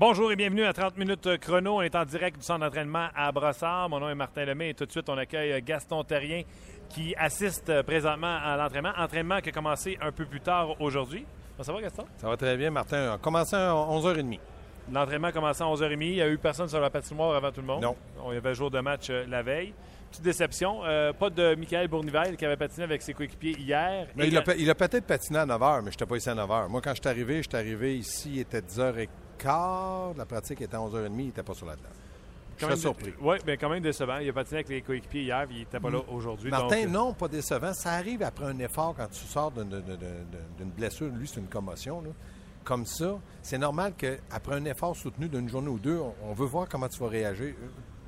Bonjour et bienvenue à 30 minutes chrono. On est en direct du centre d'entraînement à Brossard. Mon nom est Martin Lemay et tout de suite, on accueille Gaston Terrien qui assiste présentement à l'entraînement. Entraînement qui a commencé un peu plus tard aujourd'hui. Ça va, Gaston? Ça va très bien, Martin. On a commencé à 11h30. L'entraînement a commencé à 11h30. Il n'y a eu personne sur la patinoire avant tout le monde. Non. On y avait jour de match euh, la veille. Petite déception. Euh, pas de Michael Bournivel qui avait patiné avec ses coéquipiers hier. Mais il, a, il a peut-être patiné à 9 h, mais je n'étais pas ici à 9 h. Moi, quand je suis arrivé, je suis arrivé ici, il était 10h15. La pratique était à 11h30, il n'était pas sur la glace. Je suis surpris. Oui, mais quand même décevant. Il a patiné avec les coéquipiers hier, il n'était pas là aujourd'hui. Martin, non, pas décevant. Ça arrive après un effort quand tu sors d'une blessure. Lui, c'est une commotion. Comme ça, c'est normal qu'après un effort soutenu d'une journée ou deux, on veut voir comment tu vas réagir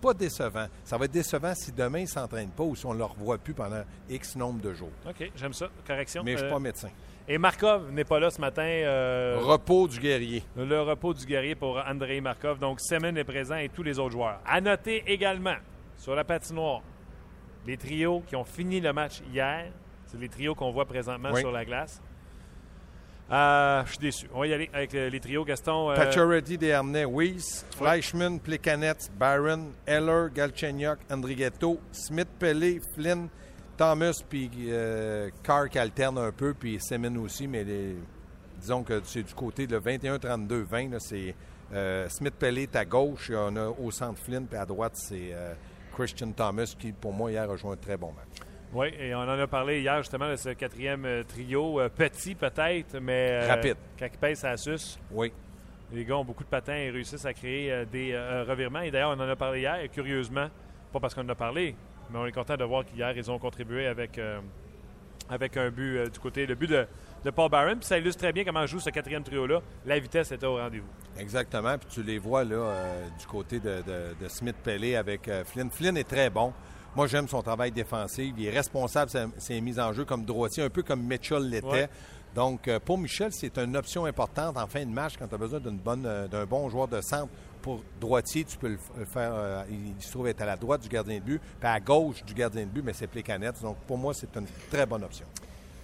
pas décevant. Ça va être décevant si demain, il ne s'entraîne pas ou si on ne le revoit plus pendant X nombre de jours. OK, j'aime ça. Correction. Mais je ne suis euh, pas médecin. Et Markov n'est pas là ce matin. Euh, repos du guerrier. Le repos du guerrier pour Andrei Markov. Donc, Semen est présent et tous les autres joueurs. À noter également, sur la patinoire, les trios qui ont fini le match hier. C'est les trios qu'on voit présentement sur la glace. Euh, je suis déçu. On va y aller avec les trios. Gaston. Euh... Pacioretty, Desharnais, Weiss, Fleischmann, Plekanec, Byron, Eller, Galchenyuk, Andrighetto, Smith, Pelé, Flynn, Thomas, puis euh, Carr qui alterne un peu, puis Semin aussi, mais disons que c'est du côté de 21-32-20. C'est euh, Smith, Pelé est à gauche, et on a au centre Flynn, puis à droite, c'est euh, Christian Thomas qui, pour moi, hier, a joué un très bon match. Oui, et on en a parlé hier justement de ce quatrième euh, trio. Petit peut-être, mais. Rapide. Quand il pèse à sus. Oui. Les gars ont beaucoup de patins et réussissent à créer des revirements. Et d'ailleurs, on en a parlé hier, et curieusement, pas parce qu'on en a parlé, mais on est content de voir qu'hier, ils ont contribué avec, avec un but du côté, le but de, de Paul Barron. Puis ça illustre très bien comment joue ce quatrième trio-là. La vitesse était au rendez-vous. Exactement. Puis tu les vois là, du côté de, de Smith-Pellet avec Flynn. Flynn est très bon. Moi, j'aime son travail défensif. Il est responsable de ses mises en jeu comme droitier, un peu comme Mitchell l'était. Donc, euh, pour Michel, c'est une option importante en fin de match quand tu as besoin bonne, euh, d'un bon joueur de centre. Pour droitier, tu peux le faire. Euh, il se trouve être à la droite du gardien de but, puis à gauche du gardien de but, mais c'est Plécanet. Donc, pour moi, c'est une très bonne option.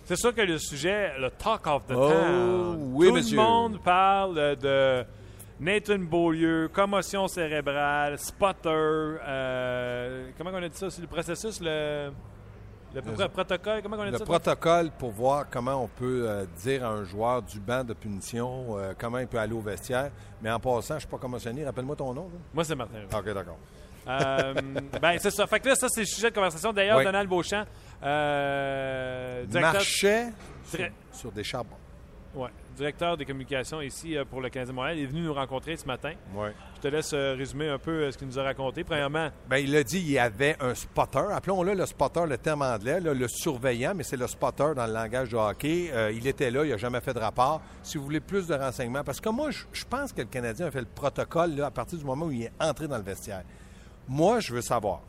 C'est sûr que le sujet, le talk of the oh, town, oui, tout monsieur. le monde parle de Nathan Beaulieu, commotion cérébrale, spotter. Euh, comment on a dit ça? C'est le processus, le, le, protocole? Comment on le ça? Le protocole pour voir comment on peut euh, dire à un joueur du banc de punition euh, comment il peut aller au vestiaire. Mais en passant, je ne suis pas commotionné. Rappelle-moi ton nom. Moi, c'est Martin. OK, d'accord. ben, c'est ça. Fait que là, ça, c'est le sujet de conversation. D'ailleurs, Donald Beauchamp, directeur... marchait sur, sur des charbons. Oui, directeur des communications ici euh, pour le 15 de Montréal. Est venu nous rencontrer ce matin. Je te laisse euh, résumer un peu euh, ce qu'il nous a raconté. Premièrement. Bien, il a dit qu'il y avait un spotter. Appelons-le le spotter, le terme anglais, le surveillant, mais c'est le spotter dans le langage de hockey. il était là, il n'a jamais fait de rapport. Si vous voulez plus de renseignements, parce que moi, je pense que le Canadien a fait le protocole à partir du moment où il est entré dans le vestiaire. Moi, je veux savoir,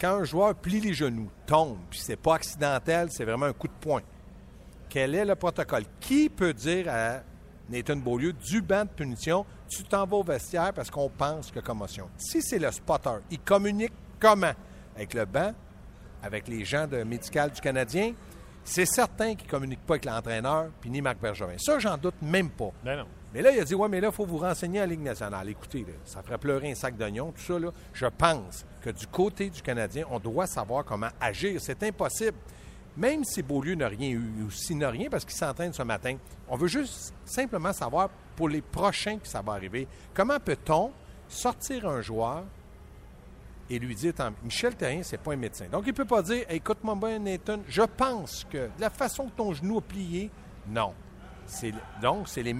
quand un joueur plie les genoux, tombe, puis c'est pas accidentel, c'est vraiment un coup de poing quel est le protocole? Qui peut dire à Nathan Beaulieu, du banc de punition, tu t'en vas au vestiaire parce qu'on pense que commotion? Si c'est le spotter, il communique comment? Avec le banc, avec les gens de médical du Canadien, c'est certain qu'il ne communique pas avec l'entraîneur puis ni Marc Bergevin. Ça, j'en doute même pas. Ben non. Mais là, il a dit Ouais, mais là, il faut vous renseigner à la Ligue nationale. Écoutez, ça ferait pleurer un sac d'oignons, tout ça. Là. Je pense que du côté du Canadien, on doit savoir comment agir. C'est impossible même si Beaulieu n'a rien eu, ou s'il n'a rien parce qu'il s'entraîne ce matin, on veut juste simplement savoir pour les prochains que ça va arriver, comment peut-on sortir un joueur et lui dire Michel Terrien, c'est pas un médecin. Donc, il ne peut pas dire Écoute-moi bien, Nathan, je pense que de la façon que ton genou a plié, non. Donc, c'est les,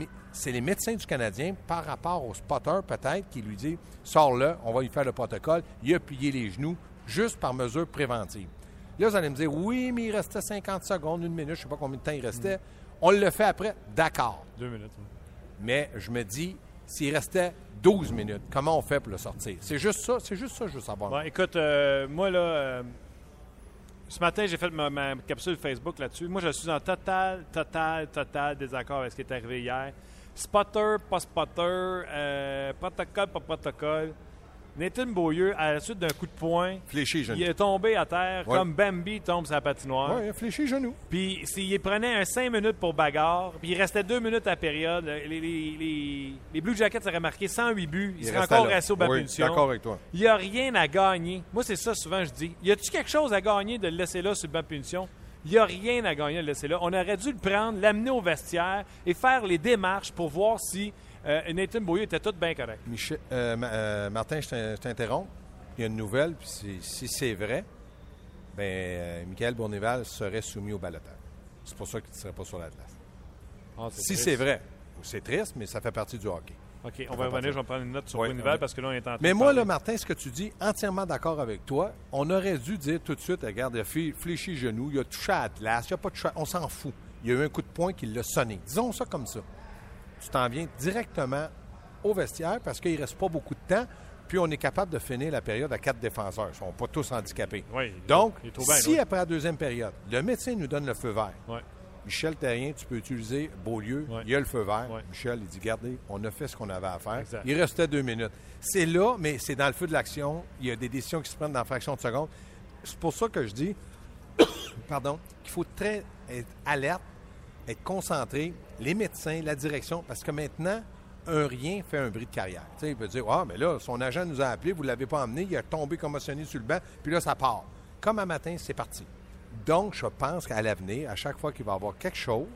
les médecins du Canadien par rapport au spotter, peut-être, qui lui dit Sors-le, on va lui faire le protocole. Il a plié les genoux juste par mesure préventive. Là, vous allez me dire, oui, mais il restait 50 secondes, une minute, je ne sais pas combien de temps il restait. On le fait après, d'accord. Deux minutes. Mais je me dis, s'il restait 12 minutes, comment on fait pour le sortir? C'est juste ça, c'est juste ça que je veux savoir. Bon, écoute, euh, moi, là, euh, ce matin, j'ai fait ma, capsule Facebook là-dessus. Moi, je suis en total, total, total désaccord avec ce qui est arrivé hier. Spotter, pas spotter, euh, protocole, pas protocole. Nathan Beaulieu, à la suite d'un coup de poing, Fléchi genou. il est tombé à terre Ouais. comme Bambi tombe sur la patinoire. Il a fléchi genou. Puis s'il prenait un 5 minutes pour bagarre, puis il restait 2 minutes à la période, les, les, les- les Blue Jackets auraient marqué 108 buts, ils seraient restait encore là. restés au bas Oui, punition. d'accord avec toi. Il n'y a rien à gagner. Moi, c'est ça souvent je dis. Y a-tu quelque chose à gagner de le laisser là sur le banc de punition? Il n'y a rien à gagner de le laisser là. On aurait dû le prendre, l'amener au vestiaire et faire les démarches pour voir si euh, Nathan Beaulieu était tout bien correct. Michel, euh, euh, Martin, je t'in- je t'interromps. Il y a une nouvelle, puis si, c'est vrai, ben, Michael Bournival serait soumis au balotage. C'est pour ça qu'il ne serait pas sur la place. Ah, Si c'est vrai, c'est triste, mais ça fait partie du hockey. OK, on Ça va revenir. Je vais prendre une note sur Bournival ouais. parce que là, on est en train Mais de moi, là, Martin, ce que tu dis, entièrement d'accord avec toi. On aurait dû dire tout de suite, regarde, il a fl- fléchi le genou, il a touché à Atlas, il a pas à- on s'en fout. Il y a eu un coup de poing qui l'a sonné. Disons ça comme ça. Tu t'en viens directement au vestiaire parce qu'il ne reste pas beaucoup de temps, puis on est capable de finir la période à quatre défenseurs. Ils ne sont pas tous handicapés. Oui, Donc, il bien, si oui. après la deuxième période, le médecin nous donne le feu vert. Michel Terrien, tu peux utiliser Beaulieu. Il y a le feu vert. Michel, il dit Gardez, on a fait ce qu'on avait à faire. Exact. Il restait deux minutes. C'est là, mais c'est dans le feu de l'action. Il y a des décisions qui se prennent dans la fraction de seconde. C'est pour ça que je dis pardon, qu'il faut très être alerte, être concentré, les médecins, la direction, parce que maintenant, un rien fait un bris de carrière. Il peut dire Ah, mais là, son agent nous a appelé, vous ne l'avez pas emmené, il a tombé commotionné sur le banc, puis là, ça part. Comme un matin, c'est parti. Donc, je pense qu'à l'avenir, à chaque fois qu'il va avoir quelque chose,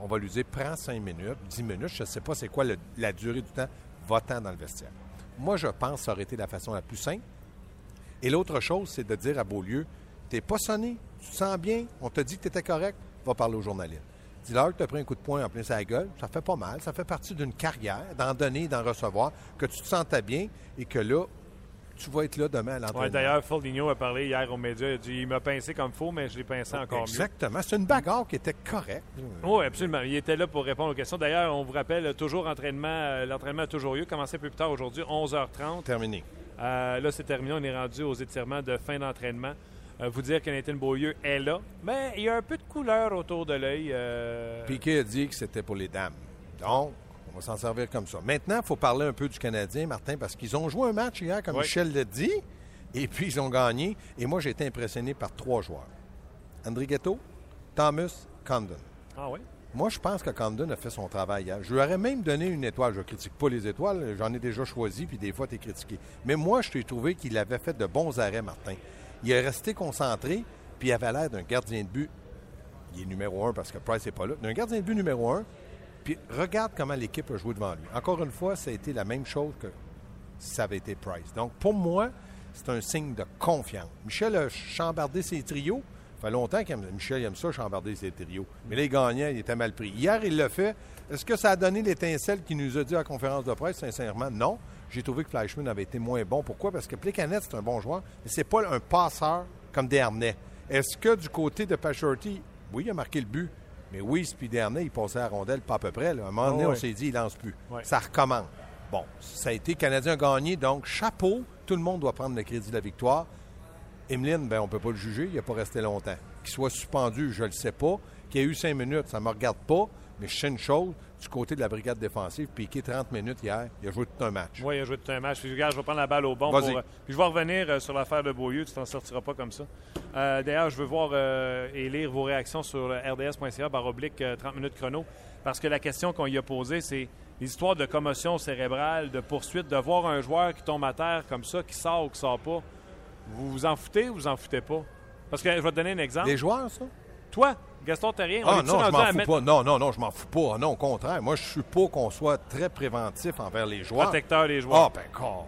on va lui dire prends 5 minutes, 10 minutes, je ne sais pas c'est quoi la durée du temps, va-t'en dans le vestiaire. Moi, je pense que ça aurait été la façon la plus simple. Et l'autre chose, c'est de dire à Beaulieu T'es pas sonné, tu te sens bien, on t'a dit que tu étais correct, va parler aux journalistes. Tu as pris un coup de poing en plein sa gueule, ça fait pas mal, ça fait partie d'une carrière, d'en donner, d'en recevoir, que tu te sentais bien et que là, tu vas être là demain à l'entraînement. Ouais, D'ailleurs, Vigneault a parlé hier aux médias. Il a dit il m'a pincé comme faux, mais je l'ai pincé encore mieux. Exactement. C'est une bagarre qui était correcte. Oui, absolument. Il était là pour répondre aux questions. D'ailleurs, on vous rappelle, toujours entraînement, euh, l'entraînement a toujours lieu. Commencé un peu plus tard aujourd'hui, 11h30. Terminé. Euh, là, c'est terminé. On est rendu aux étirements de fin d'entraînement. Euh, vous dire que Nathan Beaulieu est là. Mais il y a un peu de couleur autour de l'œil. euh, Piquet a dit que c'était pour les dames. Donc, on va s'en servir comme ça. Maintenant, il faut parler un peu du Canadien, Martin, parce qu'ils ont joué un match hier, comme Oui. Michel l'a dit, et puis ils ont gagné. Et moi, j'ai été impressionné par trois joueurs. André Ghetto, Thomas, Condon. Ah oui? Moi, je pense que Condon a fait son travail hier. Je lui aurais même donné une étoile. Je ne critique pas les étoiles, j'en ai déjà choisi, puis des fois, tu es critiqué. Mais moi, je t'ai trouvé qu'il avait fait de bons arrêts, Martin. Il est resté concentré, puis il avait l'air d'un gardien de but. Il est numéro un parce que Price n'est pas là. D'un gardien de but numéro un, puis regarde comment l'équipe a joué devant lui. Encore une fois, ça a été la même chose que ça avait été Price. Donc, pour moi, c'est un signe de confiance. Michel a chambardé ses trios. Ça fait longtemps que Michel aime ça, chambarder ses trios. Mais là, il gagnait, il était mal pris. Hier, il l'a fait. Est-ce que ça a donné l'étincelle qu'il nous a dit à la conférence de presse? Sincèrement, non. J'ai trouvé que Fleischmann avait été moins bon. Pourquoi? Parce que Plekanec, c'est un bon joueur, mais c'est pas un passeur comme Dernay. Est-ce que du côté de Pachorty, oui, il a marqué le but, mais oui, puis Dernay, il passait à la rondelle pas à peu près. là. À un moment donné, Oh, on s'est dit, il lance plus. Ça recommence. Bon, ça a été Canadien gagné, donc chapeau. Tout le monde doit prendre le crédit de la victoire. Emeline, ben, on ne peut pas le juger, il n'a pas resté longtemps. Qu'il soit suspendu, je ne le sais pas. Qu'il ait eu cinq minutes, ça ne me regarde pas. Mais je sais une chose, du côté de la brigade défensive, piqué 30 minutes hier, il a joué tout un match. Oui, il a joué tout un match. Puis, regarde, je vais prendre la balle au bon. Pour, euh, puis je vais revenir euh, sur l'affaire de Beaulieu. Tu t'en sortiras pas comme ça. Euh, D'ailleurs, je veux voir et lire vos réactions sur rds.ca barre oblique euh, 30 minutes chrono. Parce que la question qu'on y a posée, c'est les histoires de commotion cérébrale, de poursuite, de voir un joueur qui tombe à terre comme ça, qui sort ou qui sort pas. Vous vous en foutez ou vous en foutez pas? Parce que je vais te donner un exemple. Les joueurs, ça? Toi, Gaston Terrien, on Ah non, je rendu à fous mettre pas. Non, non, non, je m'en fous pas. Non, au contraire. Moi, je suis pas qu'on soit très préventif envers les joueurs. protecteur des joueurs? Ah, ben, con.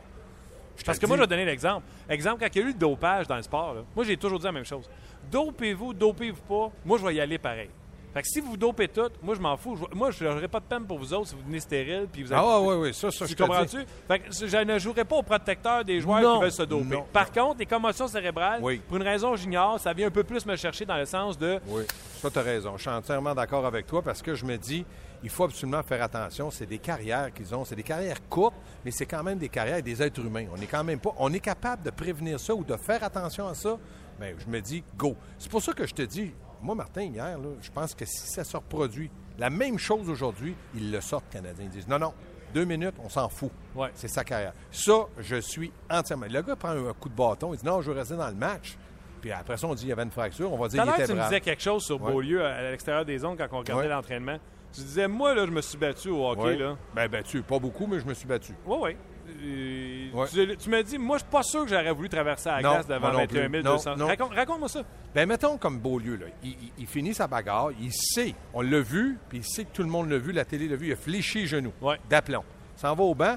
Parce que moi, je vais donner l'exemple. Exemple, quand il y a eu le dopage dans le sport, là, moi, j'ai toujours dit la même chose. Dopez-vous, dopez-vous pas, moi, je vais y aller pareil. Fait que si vous dopez tout, moi, je m'en fous. Je- moi, je n'aurai pas de peine pour vous autres si vous venez stérile. Puis vous avez- Ah, oui, oui, ça, ça, tu je comprends-tu? Fait que je ne jouerai pas au protecteur des joueurs Non, qui veulent se doper. non, Par contre, les commotions cérébrales, Oui. pour une raison que j'ignore, ça vient un peu plus me chercher dans le sens de Oui, ça, tu as raison. Je suis entièrement d'accord avec toi parce que je me dis, il faut absolument faire attention. C'est des carrières qu'ils ont. C'est des carrières courtes, mais c'est quand même des carrières des êtres humains. On est quand même pas. On est capable de prévenir ça ou de faire attention à ça. Bien, je me dis, go. C'est pour ça que je te dis, moi, Martin, hier, là, je pense que si ça se reproduit, la même chose aujourd'hui, ils le sortent, Canadiens. Ils disent, non, non, Deux minutes, on s'en fout. Ouais. C'est sa carrière. Ça, je suis entièrement. Le gars prend un coup de bâton, il dit non, je veux rester dans le match. Puis après ça, on dit qu'il y avait une fracture, on va dire qu'il était tu me disais quelque chose sur Ouais. Beaulieu à, l'extérieur des zones quand on regardait Ouais. l'entraînement. Tu disais, moi, là, je me suis battu au hockey, là. Ben battu, pas beaucoup, mais je me suis battu. Oui, oui. Euh, Ouais. Tu, tu m'as dit, moi, je suis pas sûr que j'aurais voulu traverser la Non, glace devant moi non 21 plus. 200. Non, non. Raconte- Raconte-moi ça. Ben mettons comme Beaulieu, là. Il, il- il finit sa bagarre, il sait, on l'a vu, puis il sait que tout le monde l'a vu, la télé l'a vu, il a fléchi les genoux Ouais. d'aplomb. S'en va au banc,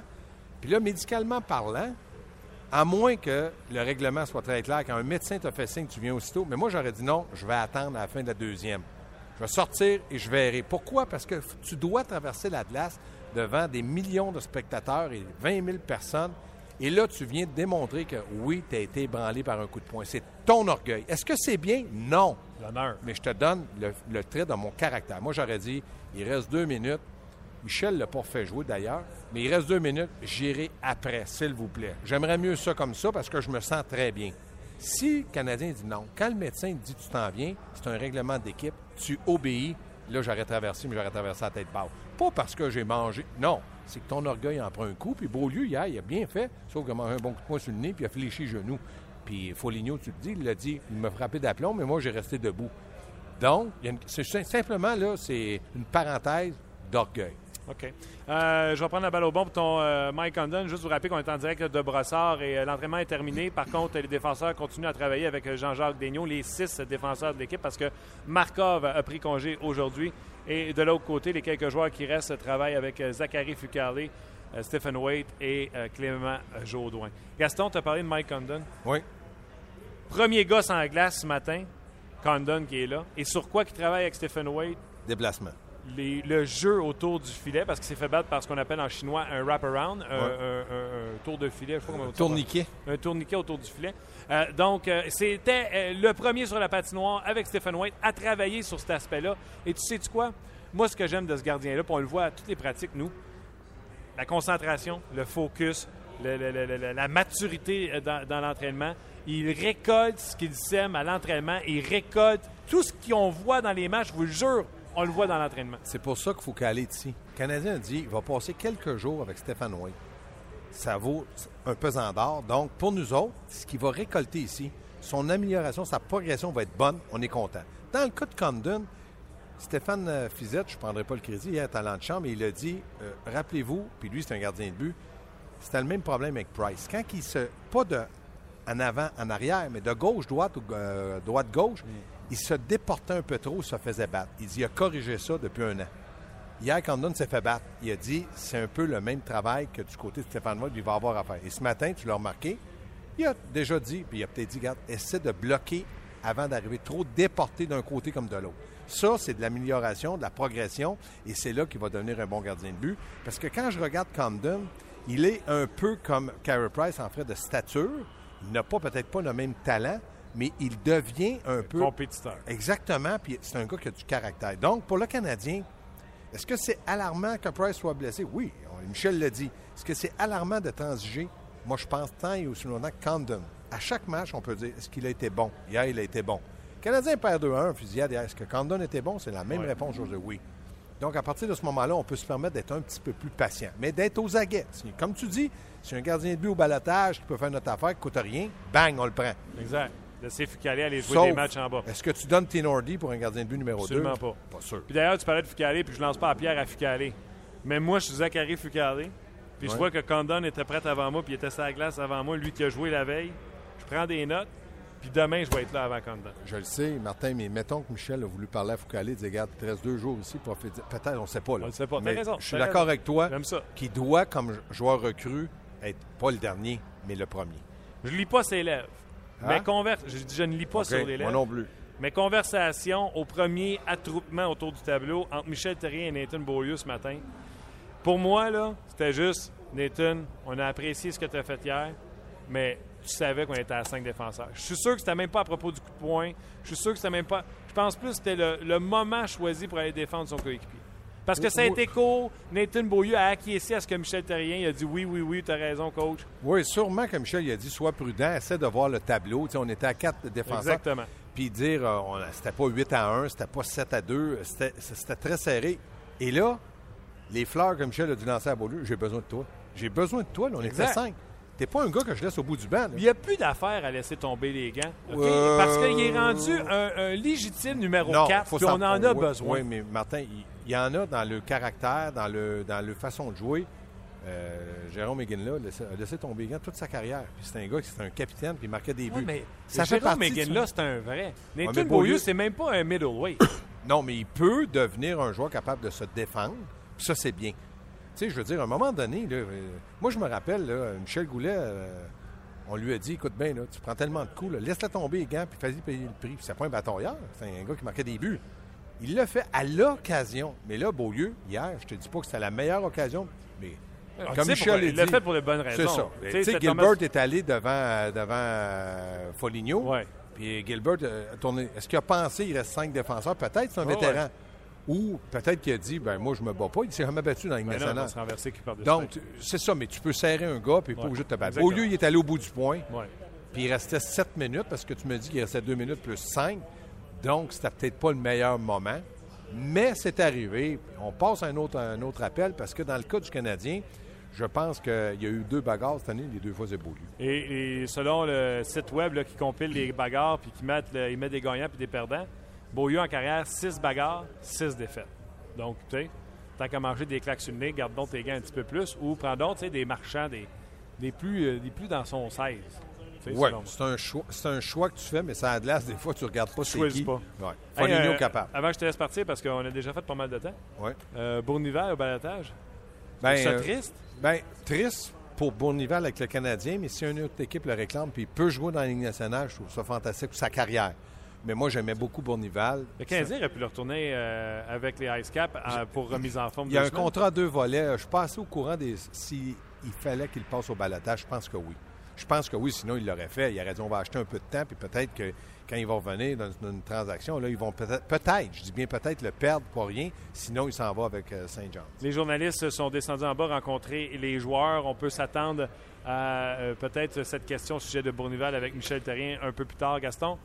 puis là, médicalement parlant, à moins que le règlement soit très clair, quand un médecin te fait signe, tu viens aussitôt, mais moi j'aurais dit non, je vais attendre à la fin de la deuxième. Je vais sortir et je verrai. Pourquoi? Parce que tu dois traverser la glace devant des millions de spectateurs et 20 000 personnes. Et là, tu viens de démontrer que oui, tu as été ébranlé par un coup de poing. C'est ton orgueil. Est-ce que c'est bien? Non. L'honneur. Mais je te donne le, le trait de mon caractère. Moi, j'aurais dit, il reste deux minutes. Michel l'a pas fait jouer d'ailleurs, mais il reste deux minutes. J'irai après, s'il vous plaît. J'aimerais mieux ça comme ça parce que je me sens très bien. Si le Canadien dit non, quand le médecin dit tu t'en viens, c'est un règlement d'équipe, tu obéis, là, j'aurais traversé, mais j'aurais traversé la tête basse. Pas parce que j'ai mangé. Non, c'est que ton orgueil en prend un coup. Puis Beaulieu, hier, il a bien fait, sauf qu'il a mangé un bon coup de poing sur le nez, puis il a fléchi les genoux. Puis Foligno, tu te dis, il l'a dit, il m'a frappé d'aplomb, mais moi, j'ai resté debout. Donc, c'est sim- simplement, là, c'est une parenthèse d'orgueil. OK. Euh, je vais prendre la balle au bon pour ton euh, Mike Condon. Juste vous rappeler qu'on est en direct de Brossard et euh, l'entraînement est terminé. Par contre, les défenseurs continuent à travailler avec Jean-Jacques Daigneault, les six défenseurs de l'équipe, parce que Markov a pris congé aujourd'hui. Et de l'autre côté, les quelques joueurs qui restent travaillent avec Zachary Fucale, euh, Stephen Waite et Clément Jaudoin. Gaston, tu as parlé de Mike Condon? Oui. Premier gars sans glace ce matin, Condon qui est là. Et sur quoi qui travaille avec Stephen Waite? Déplacement. Les- le jeu autour du filet, parce qu'il s'est fait battre par ce qu'on appelle en chinois un wraparound, un, Ouais. un- un- un tour de filet, je sais pas comment on dit ça. Tourniquet. Un tourniquet autour du filet. Euh, donc, euh, c'était euh, le premier sur la patinoire avec Stephen White à travailler sur cet aspect-là. Et tu sais-tu quoi? Moi, ce que j'aime de ce gardien-là, puis on le voit à toutes les pratiques, nous, la concentration, le focus, le- le- le- le- la maturité dans, dans l'entraînement. Il récolte ce qu'il sème à l'entraînement. Il récolte tout ce qu'on voit dans les matchs. Je vous le jure, on le voit dans l'entraînement. C'est pour ça qu'il faut qu'elle est ici. Le Canadien a dit il va passer quelques jours avec Stéphane White. Ça vaut un pesant d'or. Donc, pour nous autres, ce qu'il va récolter ici, son amélioration, sa progression va être bonne. On est content. Dans le cas de Condon, Stéphane euh, Fizette, je ne prendrai pas le crédit, hier, talent de chambre, il a dit euh, rappelez-vous, puis lui, c'est un gardien de but, c'était le même problème avec Price. Quand il se. Pas de en avant, en arrière, mais de gauche, droite ou euh, droite, gauche, il se déportait un peu trop, se faisait battre. Il a corrigé ça depuis un an. Hier, Condon s'est fait battre. Il a dit c'est un peu le même travail que du côté de Stéphane White, il va avoir à faire. Et ce matin, tu l'as remarqué, il a déjà dit, puis il a peut-être dit regarde, essaie de bloquer avant d'arriver trop déporté d'un côté comme de l'autre. Ça, c'est de l'amélioration, de la progression, et c'est là qu'il va devenir un bon gardien de but. Parce que quand je regarde Condon, il est un peu comme Carey Price en fait de stature. Il n'a pas peut-être pas le même talent, mais il devient un peu Compétiteur. Exactement, puis c'est un gars qui a du caractère. Donc, pour le Canadien, est-ce que c'est alarmant que Price soit blessé? Oui, Michel l'a dit. Est-ce que c'est alarmant de transiger? Moi, je pense tant et aussi longtemps que Condon. À chaque match, on peut dire, est-ce qu'il a été bon? Hier, il a été bon. Le Canadien perd 2-1, fusillade. hier. Est-ce que Condon était bon? C'est la même Ouais. réponse, dis oui. Donc, à partir de ce moment-là, on peut se permettre d'être un petit peu plus patient, mais d'être aux aguets. Comme tu dis, si un gardien de but au balotage qui peut faire notre affaire, qui ne coûte rien, bang, on le prend. Exact. Laisser Fucale aller jouer Sauf, des matchs en bas. Est-ce que tu donnes Tinordi pour un gardien de but numéro 2? Absolument pas. Pas sûr. Puis d'ailleurs, tu parlais de Fucale, puis je lance pas la pierre à Fucale. Mais moi, je suis Zachary Fucale. Puis je vois que Condon était prêt avant moi, puis il était sur la glace avant moi, lui qui a joué la veille. Je prends des notes, puis demain, je vais être là avant Condon. Je le sais, Martin, mais mettons que Michel a voulu parler à Foucault, il dit Regarde, il te reste deux jours ici. Peut-être, on ne sait pas. Là. On le sait pas. Mais raison, Je suis d'accord avec toi qui doit, comme joueur recru, être pas le dernier, mais le premier. Je lis pas ses lèvres. Hein? Mais je, je ne lis pas sur les Moi lèvres. non plus. Mes conversations au premier attroupement autour du tableau entre Michel Terrien et Nathan Beaulieu ce matin, pour moi, là, c'était juste, Nathan, on a apprécié ce que tu as fait hier, mais tu savais qu'on était à cinq défenseurs. Je suis sûr que c'était même pas à propos du coup de poing. Je suis sûr que c'était même pas. Je pense plus que c'était le, le moment choisi pour aller défendre son coéquipier. Parce que ça a été court. Nathan Beaulieu a acquiescé à ce que Michel Terrien il a dit oui, oui, oui, tu as raison, coach. Oui, sûrement que Michel il a dit Sois prudent, essaie de voir le tableau. On était à quatre défenseurs. Exactement. Puis dire euh, c'était pas 8 à 1, c'était pas 7 à 2, c'était très serré. Et là, les fleurs que Michel a dû lancer à Beaulieu, j'ai besoin de toi. J'ai besoin de toi, là, on était Exact. cinq. T'es pas un gars que je laisse au bout du banc. là. Il n'y a plus d'affaire à laisser tomber les gants. Euh, Parce qu'il est rendu un, un légitime numéro Non, 4, faut puis on en a oui, besoin. Oui, mais Martin, il, il y en a dans le caractère, dans le dans le façon de jouer. Euh, Jérôme Meguin là a laissé, tomber les gants toute sa carrière. Puis c'est un gars qui c'est un capitaine puis il marquait des buts. Oui, mais Ça fait Jérôme son- c'est un vrai. Nathan Beaulieu- c'est même pas un middleweight. Non, mais il peut devenir un joueur capable de se défendre. Puis ça, c'est bien. Tu sais, je veux dire, à un moment donné, là, euh, moi, je me rappelle, là, Michel Goulet, euh, on lui a dit écoute bien, là, tu prends tellement de coups, laisse-la tomber les gants, puis fais-y payer le prix. Puis c'est pas un batailleur, c'est un gars qui marquait des buts. Il l'a fait à l'occasion. Mais là, Beaulieu, hier, je te dis pas que c'était la meilleure occasion, mais On comme Michel l'a Il l'a dit, fait pour les bonnes c'est raisons. ça. Tu sais, c'est Gilbert Thomas- est allé devant, devant euh, Foligno. Ouais. Puis Gilbert a tourné. Est-ce qu'il a pensé il reste cinq défenseurs? Peut-être c'est un Ah ouais. Ou peut-être qu'il a dit ben moi je me bats pas. Il s'est jamais battu dans la Ligue nationale. part de Donc, c'est ça, mais tu peux serrer un gars puis pas Ouais, obligé de te battre. exactement. Au lieu, il est allé au bout du point, Ouais. puis il restait 7 minutes parce que tu me dis qu'il restait 2 minutes plus 5. Donc, c'était peut-être pas le meilleur moment. Mais c'est arrivé. On passe à un autre, un autre appel parce que dans le cas du Canadien, je pense qu'il y a eu deux bagarres cette année, les deux fois Beaulieu. Et, et selon le site web là, qui compile les bagarres puis qui met, il met des gagnants puis des perdants, Beaulieu en carrière, 6 bagarres, 6 défaites. Donc, tu sais, tant qu'à manger des claques sur le nez, garde donc tes gants un petit peu plus ou prends donc tu sais, des marchands, des, des, plus, euh, des plus dans son 16. Tu sais, Oui, c'est un, choix, un choix que tu fais, mais ça a de l'as, des fois, tu regardes pas c'est choisis qui. pas. Ouais. Hey, euh, capable. Avant que je te laisse partir, parce qu'on a déjà fait pas mal de temps, Ouais. euh, Bournival au balatage. Ben, c'est euh, triste? Ben, triste pour Bournival avec le Canadien, mais si une autre équipe le réclame puis il peut jouer dans la Ligue nationale, je trouve ça fantastique pour sa carrière. Mais moi, j'aimais beaucoup Bournival. Le Canadien aurait pu le retourner euh, avec les Ice Cap euh, pour remise en forme. Il y a un semaines. contrat à deux volets. Je suis pas assez au courant des s'il fallait qu'il passe au balotage. Je pense que oui. Je pense que oui, sinon il l'aurait fait. Il aurait dit on va acheter un peu de temps, puis peut-être que quand il va revenir dans une, une transaction, là, ils vont peut-être, peut-être, je dis bien peut-être, le perdre pour rien. Sinon, il s'en va avec euh, Saint John. Les journalistes sont descendus en bas rencontrer les joueurs. On peut s'attendre à euh, peut-être cette question au sujet de Bournival avec Michel Terrien un peu plus tard. Gaston,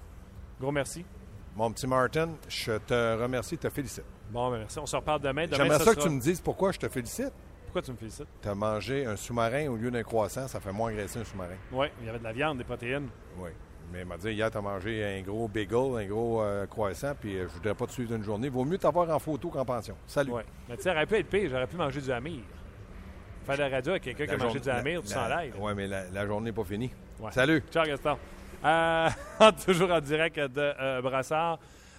gros merci. Mon petit Martin, je te remercie, te félicite. Bon, ben, merci. On se reparle demain. Demain, J'aimerais ça que tu me dises pourquoi je te félicite. Pourquoi tu me félicites? Tu as mangé un sous-marin au lieu d'un croissant, ça fait moins graisser un sous-marin. Oui, il y avait de la viande, des protéines. Oui. Mais il m'a dit, hier, tu as mangé un gros bagel, un gros euh, croissant, puis euh, je voudrais pas te suivre d'une journée. Vaut mieux t'avoir en photo qu'en pension. Salut. Oui. Mais tu sais, aurait pu être pire. J'aurais pu manger du hamir. Faire de la radio avec quelqu'un qui a mangé du hamir, tu la- s'en la- l'aide. Ouais, mais la, la journée n'est pas finie. Ouais. Salut. Ciao, Gaston. Euh, toujours en direct de euh, Brassard.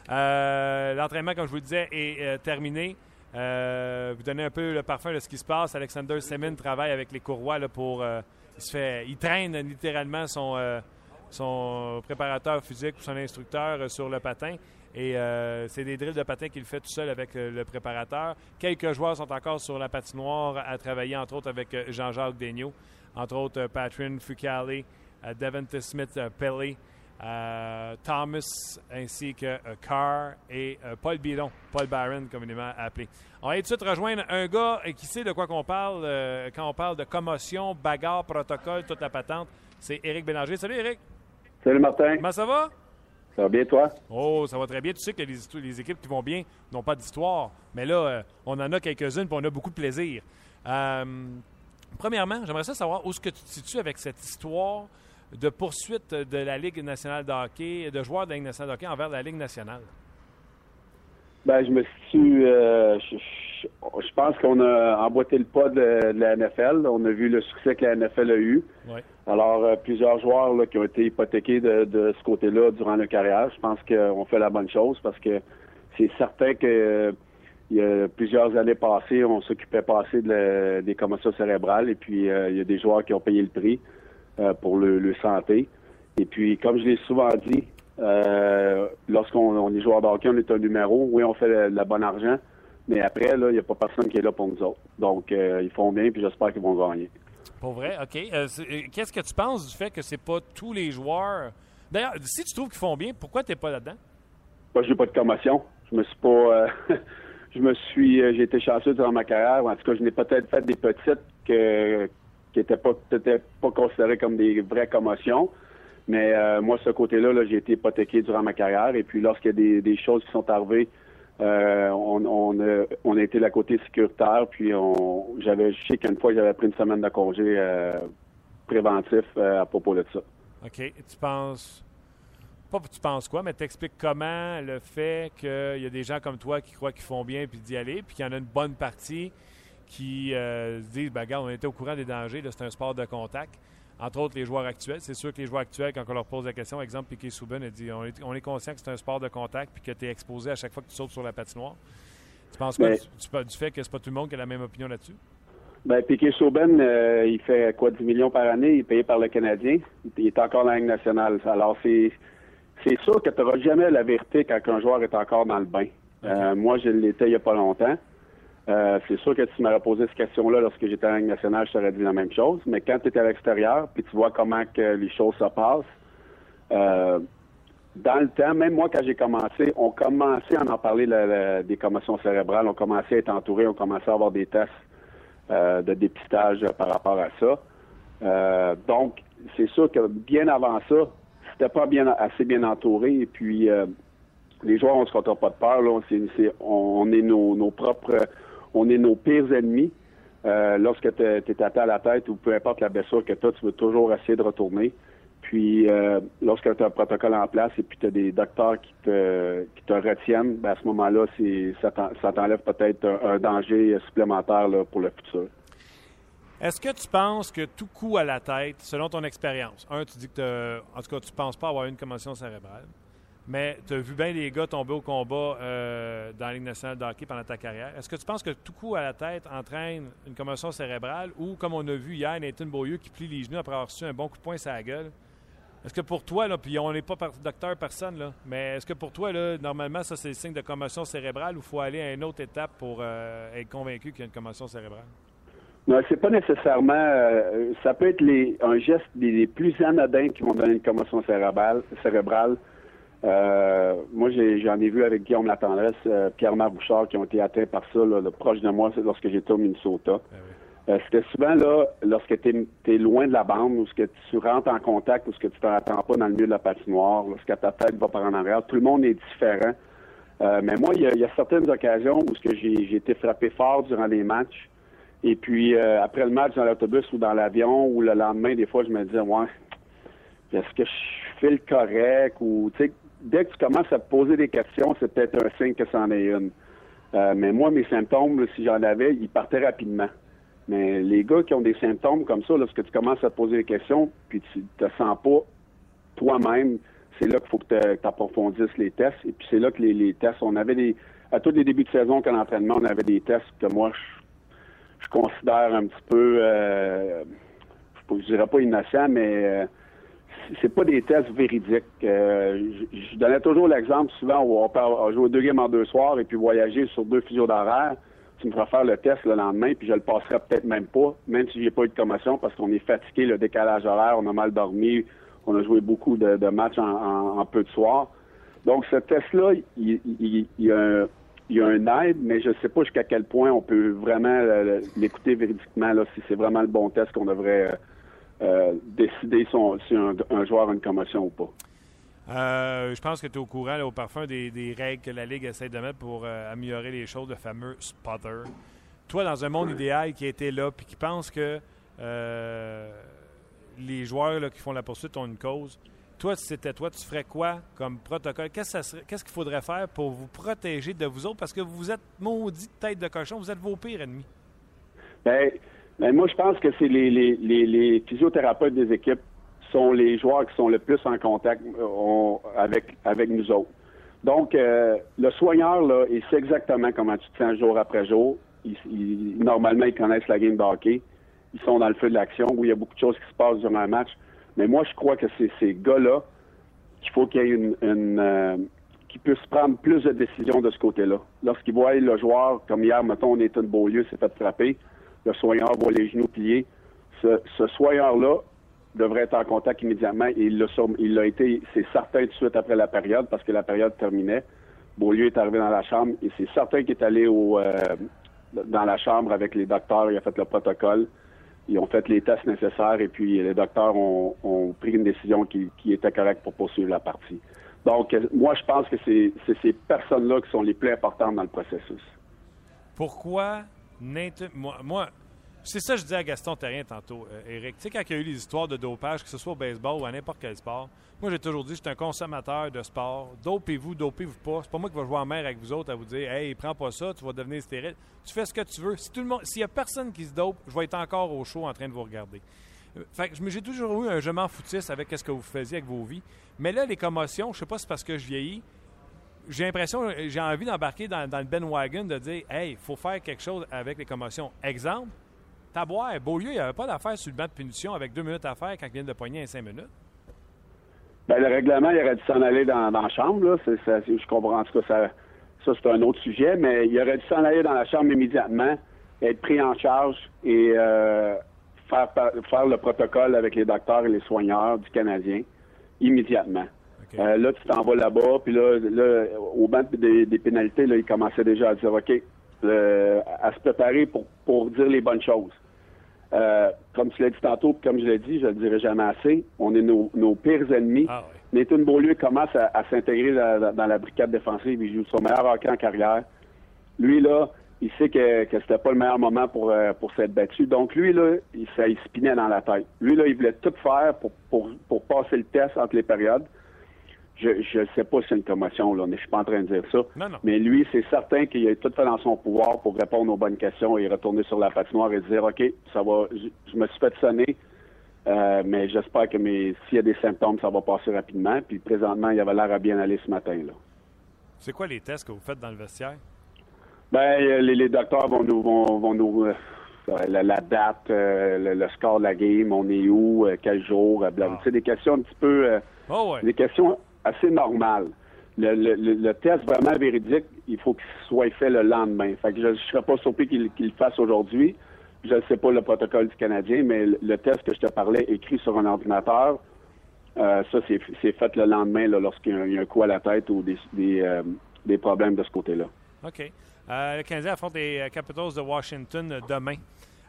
Euh, L'entraînement, comme je vous le disais, est terminé. Vous donnez un peu le parfum de ce qui se passe. Alexander Semin travaille avec les courroies là, pour. il, se fait, il traîne littéralement son, son préparateur physique ou son instructeur sur le patin. Et c'est des drills de patin qu'il fait tout seul avec le préparateur. Quelques joueurs sont encore sur la patinoire à travailler, entre autres avec Jean-Jacques Daigneault, entre autres euh, Patrin Devonta Smith Pelly, Thomas ainsi que euh, Carr et euh, Paul Biron, Paul Barron communément appelé. On va aller tout de suite rejoindre un gars euh, qui sait de quoi qu'on parle quand on parle de commotion, bagarre, protocole, toute la patente. C'est Éric Bélanger. Salut Éric, Salut Martin, comment ça va? ça va bien toi? Oh, ça va très bien. Tu sais que les, équipes qui vont bien n'ont pas d'histoire. Mais là, euh, on en a quelques-unes et on a beaucoup de plaisir. Euh, premièrement, j'aimerais ça savoir où est-ce que tu te situes avec cette histoire de poursuite de la Ligue nationale de hockey, de joueurs de la Ligue nationale de hockey envers la Ligue nationale? Ben, je me situe. euh, je, je- je pense qu'on a emboîté le pas de, de la NFL. On a vu le succès que la NFL a eu. Alors, euh, plusieurs joueurs là, qui ont été hypothéqués de, de ce côté-là durant leur carrière. Je pense qu'on fait la bonne chose parce que c'est certain que euh, il y a plusieurs années passées, on s'occupait pas assez de la- des commotions cérébrales et puis euh, il y a des joueurs qui ont payé le prix euh, pour le, le santé. Et puis, comme je l'ai souvent dit, euh, lorsqu'on on est joueur de hockey, on est un numéro. Oui, on fait le, le bon argent, mais après, il n'y a pas personne qui est là pour nous autres. Donc, euh, ils font bien, puis j'espère qu'ils vont gagner. Pour vrai, OK. Qu'est-ce que tu penses du fait que c'est pas tous les joueurs? D'ailleurs, si tu trouves qu'ils font bien, pourquoi tu n'es pas là-dedans? Moi, j'ai pas de commotion. Je me suis pas. je me suis. J'ai été chanceux durant ma carrière. En tout cas, je n'ai peut-être fait des petites que, qui n'étaient pas, pas considérées comme des vraies commotions. Mais euh, moi, ce côté-là, là, j'ai été hypothéqué durant ma carrière. Et puis, lorsqu'il y a des, choses qui sont arrivées Euh, on, a, été la côté sécuritaire, puis on, j'avais, je sais qu'une fois, j'avais pris une semaine de congé euh, préventif à propos de ça. OK. tu penses. Pas tu penses quoi, mais t'expliques comment le fait qu'il y a des gens comme toi qui croient qu'ils font bien puis d'y aller, puis qu'il y en a une bonne partie qui se disent ben, regarde, on était au courant des dangers, c'est un sport de contact entre autres les joueurs actuels. C'est sûr que les joueurs actuels, quand on leur pose la question, exemple, Piquet Souben a dit on est, on est conscient que c'est un sport de contact puis que tu es exposé à chaque fois que tu sautes sur la patinoire. Tu penses quoi du, du, fait que c'est pas tout le monde qui a la même opinion là-dessus? Ben, Piquet Souben, euh, il fait quoi, 10 millions par année, il est payé par le Canadien, il est encore dans la Ligue nationale. Alors, c'est, c'est sûr que tu n'auras jamais la vérité quand un joueur est encore dans le bain. Euh, moi, je l'étais il n'y a pas longtemps. Euh, c'est sûr que si tu m'aurais posé cette question-là lorsque j'étais en Ligue nationale, je t'aurais dit la même chose. Mais quand tu es à l'extérieur, puis tu vois comment que les choses se passent, euh, dans le temps, même moi, quand j'ai commencé, on commençait à en parler des commotions cérébrales, on commençait à être entouré, on commençait à avoir des tests euh, de dépistage par rapport à ça. donc, c'est sûr que bien avant ça, c'était pas bien assez bien entouré. Et puis, les joueurs, on se compte pas de peur. On, est nos propres on est nos pires ennemis. Euh, lorsque tu es, tapé à la tête ou peu importe la blessure que tu as, tu veux toujours essayer de retourner. Puis euh, lorsque tu as un protocole en place et puis tu as des docteurs qui te, qui te retiennent, ben à ce moment-là, ça t'enlève peut-être un, danger supplémentaire pour le futur. Est-ce que tu penses que tout coup à la tête, selon ton expérience, un, tu dis que en tout cas, tu penses pas avoir une commotion cérébrale, mais tu as vu bien les gars tomber au combat euh, dans la Ligue nationale de hockey pendant ta carrière. Est-ce que tu penses que tout coup à la tête entraîne une commotion cérébrale ou, comme on a vu hier, Nathan Beaulieu qui plie les genoux après avoir reçu un bon coup de poing sur la gueule? Est-ce que pour toi, là, puis on n'est pas docteur personne, là, mais est-ce que pour toi, là, normalement, ça c'est le signe de commotion cérébrale ou faut aller à une autre étape pour euh, être convaincu qu'il y a une commotion cérébrale? Non, c'est pas nécessairement. Euh, ça peut être les, un geste des, plus anodins qui vont donner une commotion cérébrale euh, moi, j'en ai, vu avec Guillaume Latendresse, euh, Pierre-Marc Bouchard qui ont été atteints par ça, là, proche de moi, lorsque j'étais au Minnesota. Ah euh, C'était souvent là, lorsque tu es, loin de la bande, ou que tu rentres en contact, ou que tu t'attends pas dans le milieu de la patinoire, lorsque ta tête va par en arrière. Tout le monde est différent. Euh, mais moi, il y, a certaines occasions où j'ai été frappé fort durant les matchs. Et puis, après le match dans l'autobus ou dans l'avion, ou le lendemain, des fois, je me disais, ouais, est-ce que je fais le correct? Ou, tu sais, dès que tu commences à te poser des questions, c'est peut-être un signe que c'en est une. Euh, mais moi, mes symptômes, si j'en avais, ils partaient rapidement. Mais les gars qui ont des symptômes comme ça, lorsque tu commences à te poser des questions, puis tu te sens pas toi-même, c'est là qu'il faut que tu approfondisses les tests. Et puis c'est là que les, tests, on avait des... À tous les débuts de saison, qu'en entraînement, on avait des tests que moi, je, considère un petit peu... Euh, je, ne dirais pas innocent, mais... Euh, c'est pas des tests véridiques. Euh, je, donnais toujours l'exemple souvent où on peut jouer deux games en deux soirs et puis voyager sur deux fuseaux d'horaire. Tu me feras faire le test le lendemain, puis je le passerai peut-être même pas, même si j'ai pas eu de commotion, parce qu'on est fatigué, le décalage horaire, on a mal dormi, on a joué beaucoup de, matchs en, peu de soirs. Donc, ce test-là, il, y a un, il un aide, mais je ne sais pas jusqu'à quel point on peut vraiment l'écouter véridiquement, là, si c'est vraiment le bon test qu'on devrait euh, décider si un, joueur a une commotion ou pas. Euh, je pense que tu es au courant au parfum des, règles que la Ligue essaie de mettre pour euh, améliorer les choses, le fameux spotter. Toi, dans un monde idéal qui était là puis qui pense que les joueurs qui font la poursuite ont une cause, toi, si c'était toi, tu ferais quoi comme protocole? Qu'est-ce qu'il faudrait faire pour vous protéger de vous autres? Parce que vous êtes maudit tête de cochon, vous êtes vos pires ennemis. Bien, mais moi, je pense que c'est les, physiothérapeutes des équipes sont les joueurs qui sont le plus en contact euh, avec, nous autres. Donc, euh, le soigneur, là, il sait exactement comment tu te sens jour après jour. normalement, ils connaissent la game de hockey. Ils sont dans le feu de l'action où il y a beaucoup de choses qui se passent durant un match. Mais moi, je crois que c'est ces gars-là qu'il faut qu'il y ait une, euh, puissent prendre plus de décisions de ce côté-là. Lorsqu'ils voient le joueur, comme hier, mettons, on est une Beaulieu s'est fait frapper, le soigneur voit les genoux pliés. Ce, ce soigneur-là devrait être en contact immédiatement et il l'a, il l'a été, c'est certain tout de suite après la période parce que la période terminait. Beaulieu est arrivé dans la chambre et c'est certain qu'il est allé euh, dans la chambre avec les docteurs, il a fait le protocole, ils ont fait les tests nécessaires et puis les docteurs ont, pris une décision qui, qui était correcte pour poursuivre la partie. Donc, moi, je pense que c'est ces personnes-là qui sont les plus importantes dans le processus. Pourquoi moi, c'est ça que je disais à Gaston Terrien tantôt, Eric. Tu sais, quand il y a eu les histoires de dopage, que ce soit au baseball ou à n'importe quel sport, moi, j'ai toujours dit, je suis un consommateur de sport. Dopez-vous, dopez-vous pas. C'est pas moi qui vais jouer en mer avec vous autres à vous dire, hey, prends pas ça, tu vas devenir stérile. Tu fais ce que tu veux. Si tout le monde, s'il y a personne qui se dope, je vais être encore au show en train de vous regarder. Euh, fait que j'ai toujours eu un je m'en foutisse avec ce que vous faisiez avec vos vies. Mais là, les commotions, je sais pas si c'est parce que je vieillis, j'ai l'impression, j'ai envie d'embarquer dans, le Ben Wagon, de dire, hey, il faut faire quelque chose avec les commotions. Exemple, Taboire, Beaulieu, il n'y avait pas d'affaire sur le banc de punition avec deux minutes à faire quand il vient de poigner en cinq minutes. Ben, le règlement, il aurait dû s'en aller dans, la chambre. Là. je comprends. En tout cas, ça, ça c'est un autre sujet, mais il aurait dû s'en aller dans la chambre immédiatement, être pris en charge et euh, faire le protocole avec les docteurs et les soigneurs du Canadien immédiatement. Euh, là, tu t'en vas là-bas, puis là, au banc des, pénalités, là, il commençait déjà à dire, OK, à se préparer pour, pour dire les bonnes choses. Euh, comme tu l'as dit tantôt, comme je l'ai dit, je ne le dirai jamais assez, on est nos, pires ennemis. Ah, Nathan Beaulieu commence à, s'intégrer dans, la brigade défensive. Il joue son meilleur hockey en carrière. Lui, là, il sait que, que c'était pas le meilleur moment pour, euh, pour s'être battu. Donc, lui, là, il, ça il spinait dans la tête. Lui, là, il voulait tout faire pour, pour, pour passer le test entre les périodes je ne sais pas si c'est une commotion, là, je suis pas en train de dire ça. Mais lui, c'est certain qu'il a tout fait dans son pouvoir pour répondre aux bonnes questions et retourner sur la patinoire et dire OK, ça va je, me suis fait sonner, euh, mais j'espère que s'il y a des symptômes, ça va passer rapidement. Puis présentement, il avait l'air à bien aller ce matin. là. C'est quoi les tests que vous faites dans le vestiaire? Ben, euh, les, docteurs vont nous vont, nous euh, la, date, le, score de la game, on est où, quel jour, ah. des questions un petit peu oh des questions assez normal. Le, le, test vraiment véridique, il faut qu'il soit fait le lendemain. Fait que je ne serais pas surpris qu'il le fasse aujourd'hui. Je ne sais pas le protocole du Canadien, mais le, test que je te parlais, écrit sur un ordinateur, euh, ça, c'est fait le lendemain lorsqu'il y, a un coup à la tête ou des, des, euh, des problèmes de ce côté-là. OK. Euh, le Canadien affronte les Capitals de Washington demain.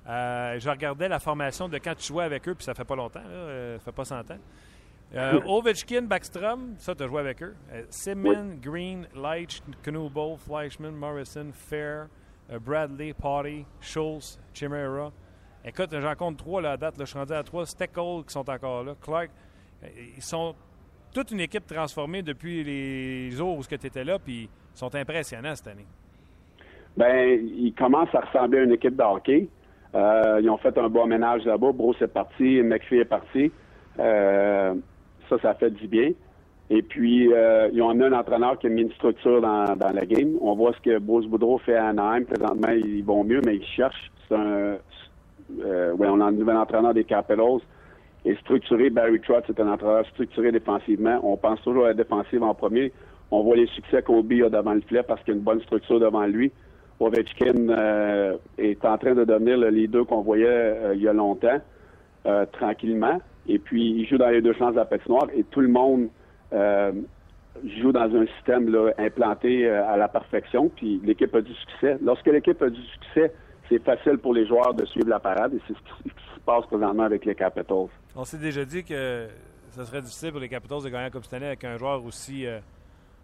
je regardais la formation de quand tu jouais avec eux, puis ça fait pas longtemps, là, ça fait pas 100 ans. Euh, Ovechkin, Backstrom, ça, tu as joué avec eux. Euh, Simon, Green, Leitch, Knuble, Fleischman, Morrison, Fair, euh, Bradley, Potty, Schultz, Chimera. Écoute, j'en compte trois là, à date. je suis rendu à trois. Steckel qui sont encore là. Clark. Ils sont toute une équipe transformée depuis les jours où tu étais là, puis ils sont impressionnants cette année. Ben, ils commencent à ressembler à une équipe de hockey. ils ont fait un bon ménage là-bas. Bruce est parti, McPhee est parti. Euh, ça, ça fait du bien. Et puis, euh, ils ont un entraîneur qui a mis une structure dans, la game. On voit ce que Bruce Boudreau fait à Anaheim. Présentement, ils vont mieux, mais ils cherchent. C'est euh, on a un nouvel entraîneur des Capitals. Et structuré, Barry Trotz c'est un entraîneur structuré défensivement. On pense toujours à la défensive en premier. On voit les succès qu'Obi a devant le filet parce qu'il y a une bonne structure devant lui. Ovechkin euh, est en train de devenir le leader qu'on voyait euh, il y a longtemps, tranquillement. Et puis, il joue dans les deux chances de la et tout le monde euh, joue dans un système implanté euh, à la perfection. Puis, l'équipe a du succès. Lorsque l'équipe a du succès, c'est facile pour les joueurs de suivre la parade et c'est ce qui, se passe présentement avec les Capitals. On s'est déjà dit que ce serait difficile pour les Capitals de gagner la Coupe Stanley avec un joueur aussi, euh,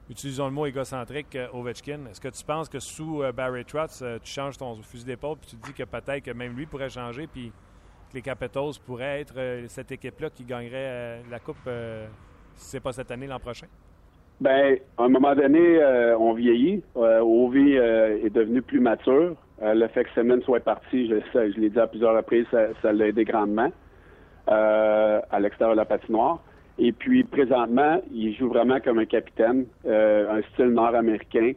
utilisons le mot égocentrique, Ovechkin. Est-ce que tu penses que sous Barry Trotz, tu changes ton fusil d'épaule puis tu te dis que peut-être que même lui pourrait changer puis que les Capitals pourraient être euh, cette équipe-là qui gagnerait euh, la Coupe, euh, si ce n'est pas cette année, l'an prochain? Bien, à un moment donné, on vieillit. Ovi est devenu plus mature. le fait que Simmons soit parti, je, je l'ai dit à plusieurs reprises, ça, l'a aidé grandement à l'extérieur de la patinoire. Et puis, présentement, il joue vraiment comme un capitaine, un style nord-américain.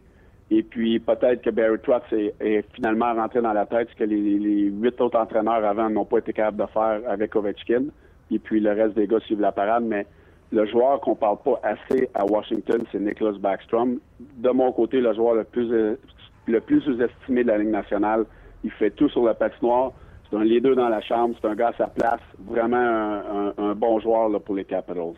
Et puis peut-être que Barry Trotz est, finalement rentré dans la tête ce que les, huit autres entraîneurs avant n'ont pas été capables de faire avec Ovechkin. Et puis le reste des gars suivent la parade. Mais le joueur qu'on parle pas assez à Washington, c'est Nicholas Backstrom. De mon côté, le joueur le plus le plus sous-estimé de la Ligue nationale. Il fait tout sur le patinoire. C'est un leader dans la chambre. C'est un gars à sa place. Vraiment un, bon joueur pour les Capitals.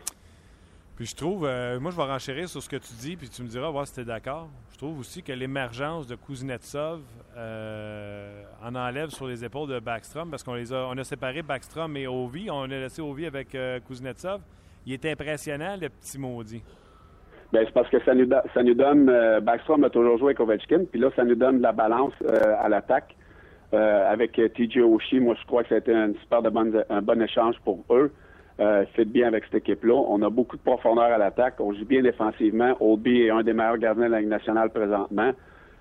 Puis je trouve, euh, moi je vais renchérir sur ce que tu dis, puis tu me diras voir si tu es d'accord. Je trouve aussi que l'émergence de Kuznetsov euh, en enlève sur les épaules de Backstrom, parce qu'on les a, on a séparé Backstrom et Ovi. On a laissé Ovi avec euh, Kuznetsov. Il est impressionnant, le petit maudit. Ben, c'est parce que ça nous, ça nous donne. Euh, Backstrom a toujours joué avec Ovechkin, puis là, ça nous donne de la balance euh, à l'attaque. Avec TJ Oshie, moi, je crois que ça a été un super un bon échange pour eux. Euh, fait bien avec cette équipe-là. On a beaucoup de profondeur à l'attaque. On joue bien défensivement. Oldby est un des meilleurs gardiens de la Ligue nationale présentement.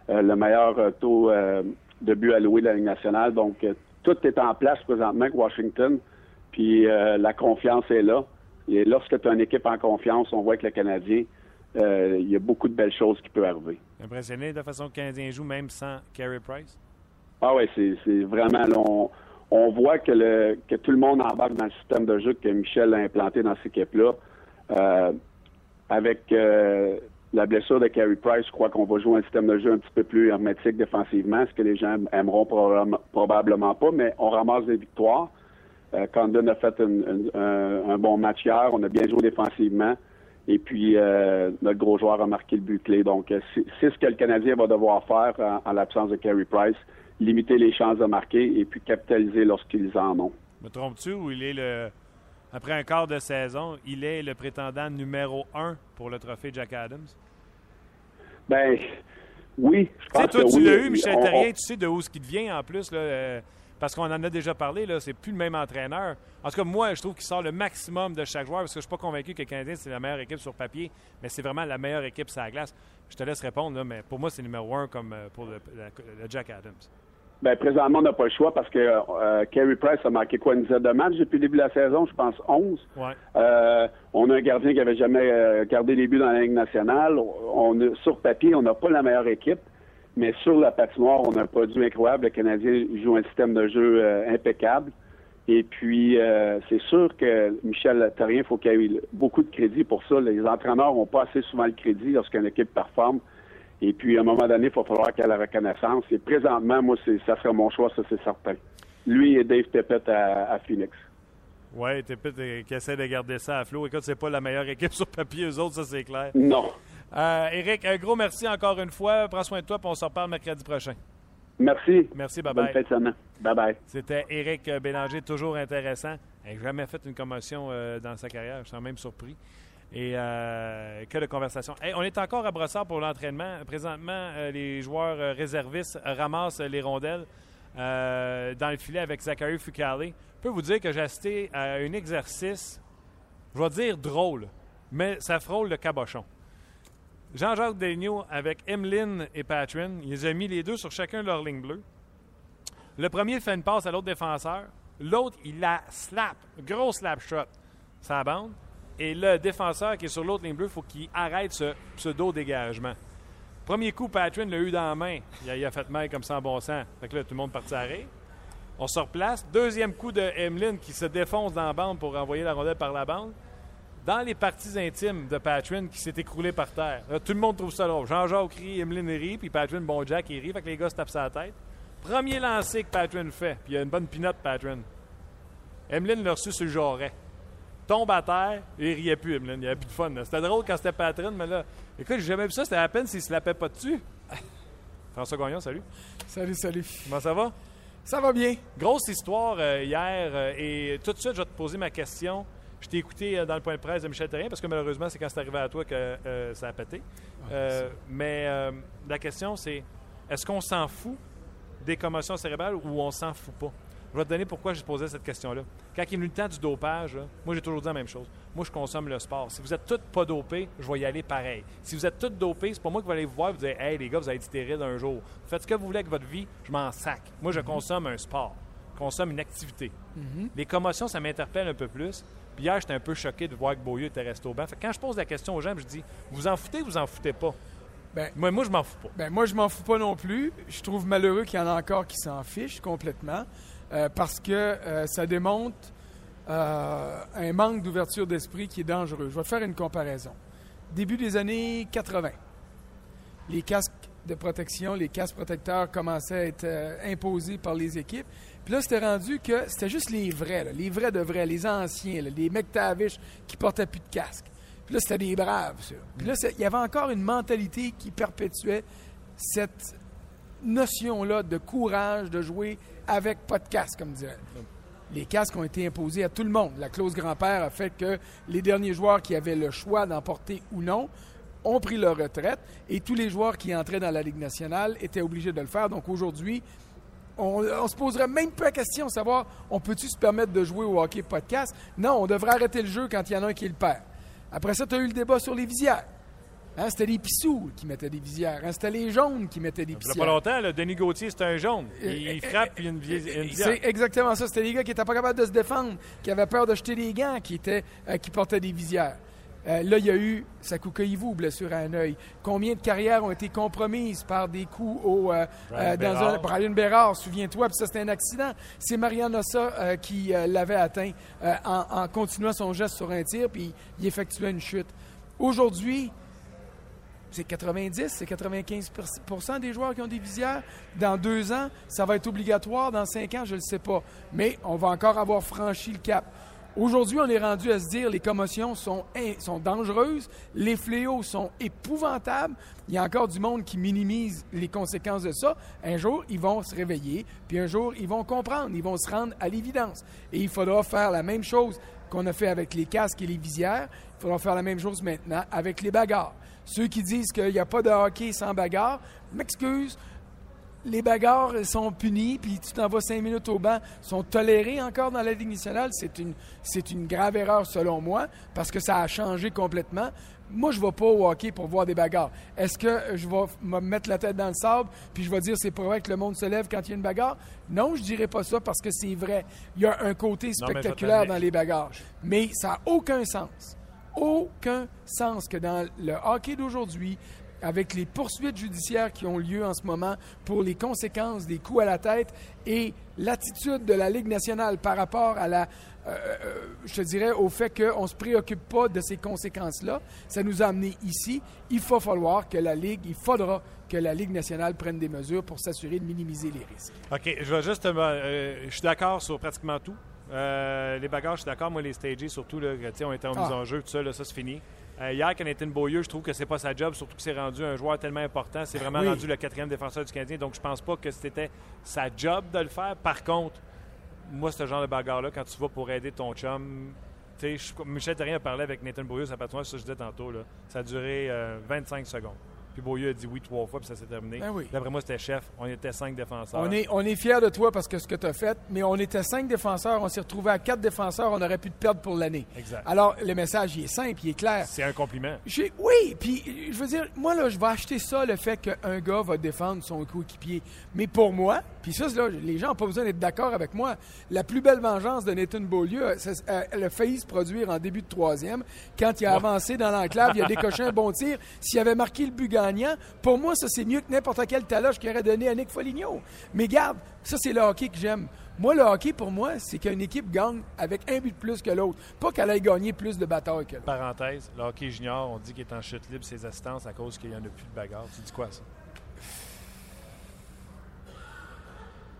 le meilleur taux de but alloué de la Ligue nationale. Donc, tout est en place présentement avec Washington. Puis la confiance est là. Et lorsque tu as une équipe en confiance, on voit que le Canadien, euh, il y a beaucoup de belles choses qui peuvent arriver. Impressionné de la façon que le Canadien joue, même sans Carey Price? Ah oui, c'est vraiment... on, voit que, le, que tout le monde embarque dans le système de jeu que Michel a implanté dans cette équipe-là. Euh, avec euh, la blessure de Carey Price, je crois qu'on va jouer un système de jeu un petit peu plus hermétique défensivement, ce que les gens aimeront probablement pas, mais on ramasse des victoires. Condon a fait un, bon match hier, on a bien joué défensivement. Et puis, euh, notre gros joueur a marqué le but clé. Donc, euh, c'est ce que le Canadien va devoir faire en, l'absence de Carey Price. Limiter les chances de marquer et puis capitaliser lorsqu'ils en ont. Me trompes-tu ou il est le. Après un quart de saison, il est le prétendant numéro un pour le trophée Jack Adams? Ben, oui. Je pense toi, tu l'as eu, Michel Terrien, tu sais de où ce qui vient en plus. Là, euh, parce qu'on en a déjà parlé, là, c'est plus le même entraîneur. En tout cas, moi, je trouve qu'il sort le maximum de chaque joueur parce que je ne suis pas convaincu que le Canadien, c'est la meilleure équipe sur papier, mais c'est vraiment la meilleure équipe sur la glace. Je te laisse répondre, là, mais pour moi, c'est numéro un comme euh, pour le, Jack Adams. Bien, présentement, on n'a pas le choix parce que euh, Carey Price a marqué quoi, une dizaine de matchs depuis le début de la saison, je pense 11. Ouais. Euh, on a un gardien qui n'avait jamais gardé les buts dans la Ligue nationale. On, sur papier, on n'a pas la meilleure équipe. Mais sur la patinoire, on a un produit incroyable. Le Canadien joue un système de jeu euh, impeccable. Et puis, euh, c'est sûr que Michel Terrien, il faut qu'il ait beaucoup de crédit pour ça. Les entraîneurs n'ont pas assez souvent le crédit lorsqu'une équipe performe. Et puis, à un moment donné, il va falloir qu'il ait la reconnaissance. Et présentement, moi, ça serait mon choix, ça, c'est certain. Lui et Dave Tippett à, Phoenix. Oui, Tippett euh, qui essaie de garder ça à flot. Écoute, c'est pas la meilleure équipe sur papier, eux autres, ça, c'est clair. Non. Euh, Eric, un gros merci encore une fois. Prends soin de toi, puis on se reparle mercredi prochain. Merci. Merci, bye-bye. Bonne Bye-bye. C'était Eric Bélanger, toujours intéressant. Il n'a jamais fait une commotion euh, dans sa carrière. Je suis même surpris. Et euh, que de conversation. on est encore à Brossard pour l'entraînement. Présentement, les joueurs réservistes ramassent les rondelles dans le filet avec Zachary Fucale. Je peux vous dire que j'ai assisté à un exercice, je vais dire drôle, mais ça frôle le cabochon. Jean-Jacques Daigneault avec Emeline et Patrin. Ils ont mis les deux sur chacun leur ligne bleue. Le premier fait une passe à l'autre défenseur. L'autre, il la slap. Gros slap shot. Ça bande. Et le défenseur qui est sur l'autre ligne bleue, il faut qu'il arrête ce pseudo-dégagement. Premier coup, Patrin l'a eu dans la main. Il a, fait mal comme ça en bon sens. Fait que là, tout le monde partit à On se replace. Deuxième coup de Emeline qui se défonce dans la bande pour envoyer la rondelle par la bande dans les parties intimes de Patrin qui s'est écroulé par terre. tout le monde trouve ça drôle. Jean-Jacques crie, Emeline rit, puis Patrin, bon Jack, il rit, fait que les gars se tapent sa tête. Premier lancé que Patrin fait, puis il y a une bonne pinotte, Patrin. Emeline l'a reçu sur le jarret. Tombe à terre, et il riait plus, Emeline. Il n'y avait plus de fun. C'était drôle quand c'était Patrin, mais là, écoute, j'ai jamais vu ça, c'était à peine s'il se lapait pas dessus. François Gagnon, salut. Salut, salut. Comment ça va? Ça va bien. Grosse histoire euh, hier, euh, et tout de suite, je vais te poser ma question. Je t'ai écouté euh, dans le point de presse de Michel Terrien parce que malheureusement, c'est quand c'est arrivé à toi que ça a pété. Euh, mais la question, c'est est-ce qu'on s'en fout des commotions cérébrales ou on s'en fout pas? Je vais te donner pourquoi j'ai posé cette question-là. Quand il est venu le temps du dopage, moi, j'ai toujours dit la même chose. Moi, je consomme le sport. Si vous êtes tous pas dopés, je vais y aller pareil. Si vous êtes tous dopés, c'est pas moi qui vais aller vous voir et vous dire Hey, les gars, vous allez être stérile un jour. Faites ce que vous voulez avec votre vie, je m'en sac. Moi, je mm-hmm. consomme un sport, je consomme une activité. Mm-hmm. Les commotions, ça m'interpelle un peu plus. Puis hier, j'étais un peu choqué de voir que Beaulieu était resté au banc. quand je pose la question aux gens, je dis Vous en foutez ou vous en foutez pas? Ben, moi, moi, je m'en fous pas. Ben, moi, je m'en fous pas non plus. Je trouve malheureux qu'il y en a encore qui s'en fichent complètement euh, parce que euh, ça démontre euh, un manque d'ouverture d'esprit qui est dangereux. Je vais faire une comparaison. Début des années 80, les casques de protection, les casques protecteurs commençaient à être imposés par les équipes. Puis là, c'était rendu que c'était juste les vrais, les vrais de vrais, les anciens, les McTavish qui portaient plus de casque. Puis là, c'était des braves, ça. Puis là, il y avait encore une mentalité qui perpétuait cette notion-là de courage de jouer avec casque, comme dirait. Les casques ont été imposés à tout le monde. La clause grand-père a fait que les derniers joueurs qui avaient le choix d'en porter ou non ont pris leur retraite et tous les joueurs qui entraient dans la Ligue nationale étaient obligés de le faire. Donc aujourd'hui, on, on se poserait même pas la question de savoir on peut-tu se permettre de jouer au hockey podcast? Non, on devrait arrêter le jeu quand il y en a un qui le perd. Après ça, tu as eu le débat sur les visières. Hein, c'était les pissous qui mettaient des visières. Hein, c'était les jaunes qui mettaient des Il y a visières. pas longtemps, là, Denis Gauthier, c'était un jaune. Il, Euh, il euh, frappe, puis une, visière. C'est exactement ça. C'était les gars qui n'étaient pas capables de se défendre, qui avaient peur de jeter des gants, qui, étaient, euh, qui portaient des visières. Euh, là, il y a eu Sakuka Ivu, blessure à un œil. Combien de carrières ont été compromises par des coups au, euh, Brian euh, dans un. Brian Bérard, souviens-toi, puis ça c'était un accident. C'est Marianne Ossa euh, qui euh, l'avait atteint euh, en, en continuant son geste sur un tir, puis il effectuait une chute. Aujourd'hui, c'est 90, c'est 95% des joueurs qui ont des visières. Dans deux ans, ça va être obligatoire. Dans cinq ans, je ne le sais pas. Mais on va encore avoir franchi le cap. Aujourd'hui, on est rendu à se dire les commotions sont, sont dangereuses, les fléaux sont épouvantables. Il y a encore du monde qui minimise les conséquences de ça. Un jour, ils vont se réveiller, puis un jour, ils vont comprendre, ils vont se rendre à l'évidence. Et il faudra faire la même chose qu'on a fait avec les casques et les visières. Il faudra faire la même chose maintenant avec les bagarres. Ceux qui disent qu'il n'y a pas de hockey sans bagarre, m'excuse, les bagarres sont punis, puis tu t'en vas cinq minutes au banc, sont tolérés encore dans la Ligue nationale. C'est une, c'est une grave erreur selon moi, parce que ça a changé complètement. Moi, je ne vais pas au hockey pour voir des bagarres. Est-ce que je vais me mettre la tête dans le sable, puis je vais dire c'est pas vrai que le monde se lève quand il y a une bagarre? Non, je dirais pas ça parce que c'est vrai. Il y a un côté spectaculaire dans les bagarres. Mais ça n'a aucun sens. Aucun sens que dans le hockey d'aujourd'hui, avec les poursuites judiciaires qui ont lieu en ce moment pour les conséquences des coups à la tête et l'attitude de la Ligue nationale par rapport à la, euh, euh, je te dirais, au fait qu'on ne se préoccupe pas de ces conséquences-là, ça nous a amené ici. Il va falloir que la Ligue, il faudra que la Ligue nationale prenne des mesures pour s'assurer de minimiser les risques. OK, je vais juste. euh, je suis d'accord sur pratiquement tout. Euh, les bagarres, je suis d'accord. Moi, les stages, surtout, là, on était en mise Ah. en jeu, tout ça, là, ça c'est fini. Euh, hier, Nathan Beaulieu, je trouve que c'est pas sa job, surtout que c'est rendu un joueur tellement important. C'est vraiment Oui. rendu le quatrième défenseur du Canadien, donc je pense pas que c'était sa job de le faire. Par contre, moi, ce genre de bagarre-là, quand tu vas pour aider ton chum, je- Michel Terrien a parlé avec Nathan Beaulieu, sa patronne, ça je disais tantôt, là, ça a duré euh, 25 secondes. Puis Beaulieu a dit oui trois fois, puis ça s'est terminé. Ben oui. D'après moi, c'était chef. On était cinq défenseurs. On est, on est fiers de toi parce que ce que tu as fait, mais on était cinq défenseurs, on s'est retrouvé à quatre défenseurs, on aurait pu te perdre pour l'année. Exact. Alors, le message, il est simple, il est clair. C'est un compliment. Oui, puis je veux dire, moi, là, je vais acheter ça, le fait qu'un gars va défendre son coéquipier. Mais pour moi, puis ça, là, les gens n'ont pas besoin d'être d'accord avec moi. La plus belle vengeance de Nathan Beaulieu, euh, euh, elle a failli se produire en début de troisième. Quand il a avancé dans l'enclave, il a décoché un bon tir. S'il avait marqué le but gagnant, pour moi, ça, c'est mieux que n'importe quel taloche qu'il aurait donné à Nick Foligno. Mais garde, ça, c'est le hockey que j'aime. Moi, le hockey, pour moi, c'est qu'une équipe gagne avec un but de plus que l'autre. Pas qu'elle aille gagner plus de batailles que l'autre. Parenthèse, le hockey junior, on dit qu'il est en chute libre ses assistances à cause qu'il n'y en a plus de bagarre. Tu dis quoi, ça?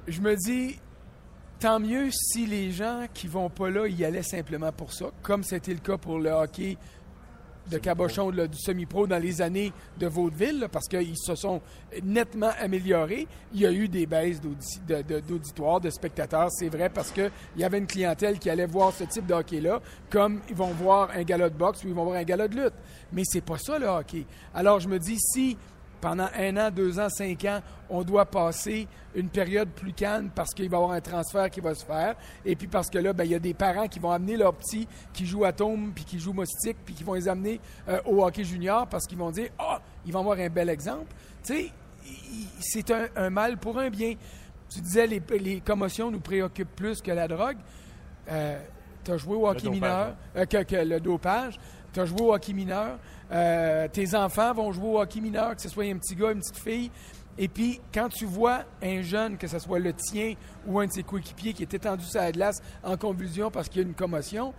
je me dis, tant mieux si les gens qui vont pas là y allaient simplement pour ça, comme c'était le cas pour le hockey de Cabochon, là, du semi-pro dans les années de Vaudeville, là, parce qu'ils se sont nettement améliorés. Il y a eu des baisses d'audi- de- de- d'auditoires, de, spectateurs, c'est vrai, parce qu'il y avait une clientèle qui allait voir ce type de hockey-là, comme ils vont voir un gala de boxe ou ils vont voir un gala de lutte. Mais c'est pas ça le hockey. Alors je me dis, si pendant un an, deux ans, cinq ans, on doit passer une période plus calme parce qu'il va y avoir un transfert qui va se faire. Et puis parce que là, ben, il y a des parents qui vont amener leurs petits qui jouent Atome, puis qui jouent Moustique, puis qui vont les amener euh, au hockey junior parce qu'ils vont dire Ah, ils vont avoir un bel exemple. Tu sais, c'est un, un mal pour un bien. Tu disais, les, les commotions nous préoccupent plus que la drogue. tu as joué au hockey mineur, euh, que, que le dopage. Tu as joué au hockey mineur. Euh, tes enfants vont jouer au hockey mineur, que ce soit un petit gars, une petite fille. Et puis, quand tu vois un jeune, que ce soit le tien ou un de ses coéquipiers qui est étendu sur la glace en convulsion parce qu'il y a une commotion,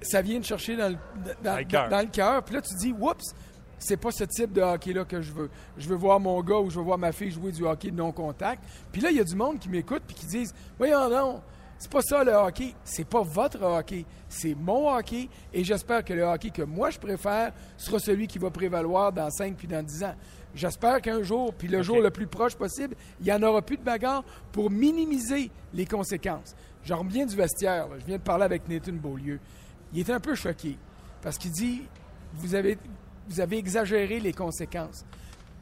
ça vient te chercher dans le, dans, Dans le cœur. dans le cœur. Puis là, tu dis, oups, c'est pas ce type de hockey-là que je veux. Je veux voir mon gars ou je veux voir ma fille jouer du hockey de non-contact. Puis là, il y a du monde qui m'écoute puis qui disent, voyons non, c'est pas ça le hockey. C'est pas votre hockey. C'est mon hockey. Et j'espère que le hockey que moi je préfère sera celui qui va prévaloir dans 5 puis dans 10 ans. J'espère qu'un jour, puis le jour le plus proche possible, il n'y en aura plus de bagarre pour minimiser les conséquences. Je reviens du vestiaire. là. Je viens de parler avec Nathan Beaulieu. Il est un peu choqué parce qu'il dit vous avez vous avez exagéré les conséquences.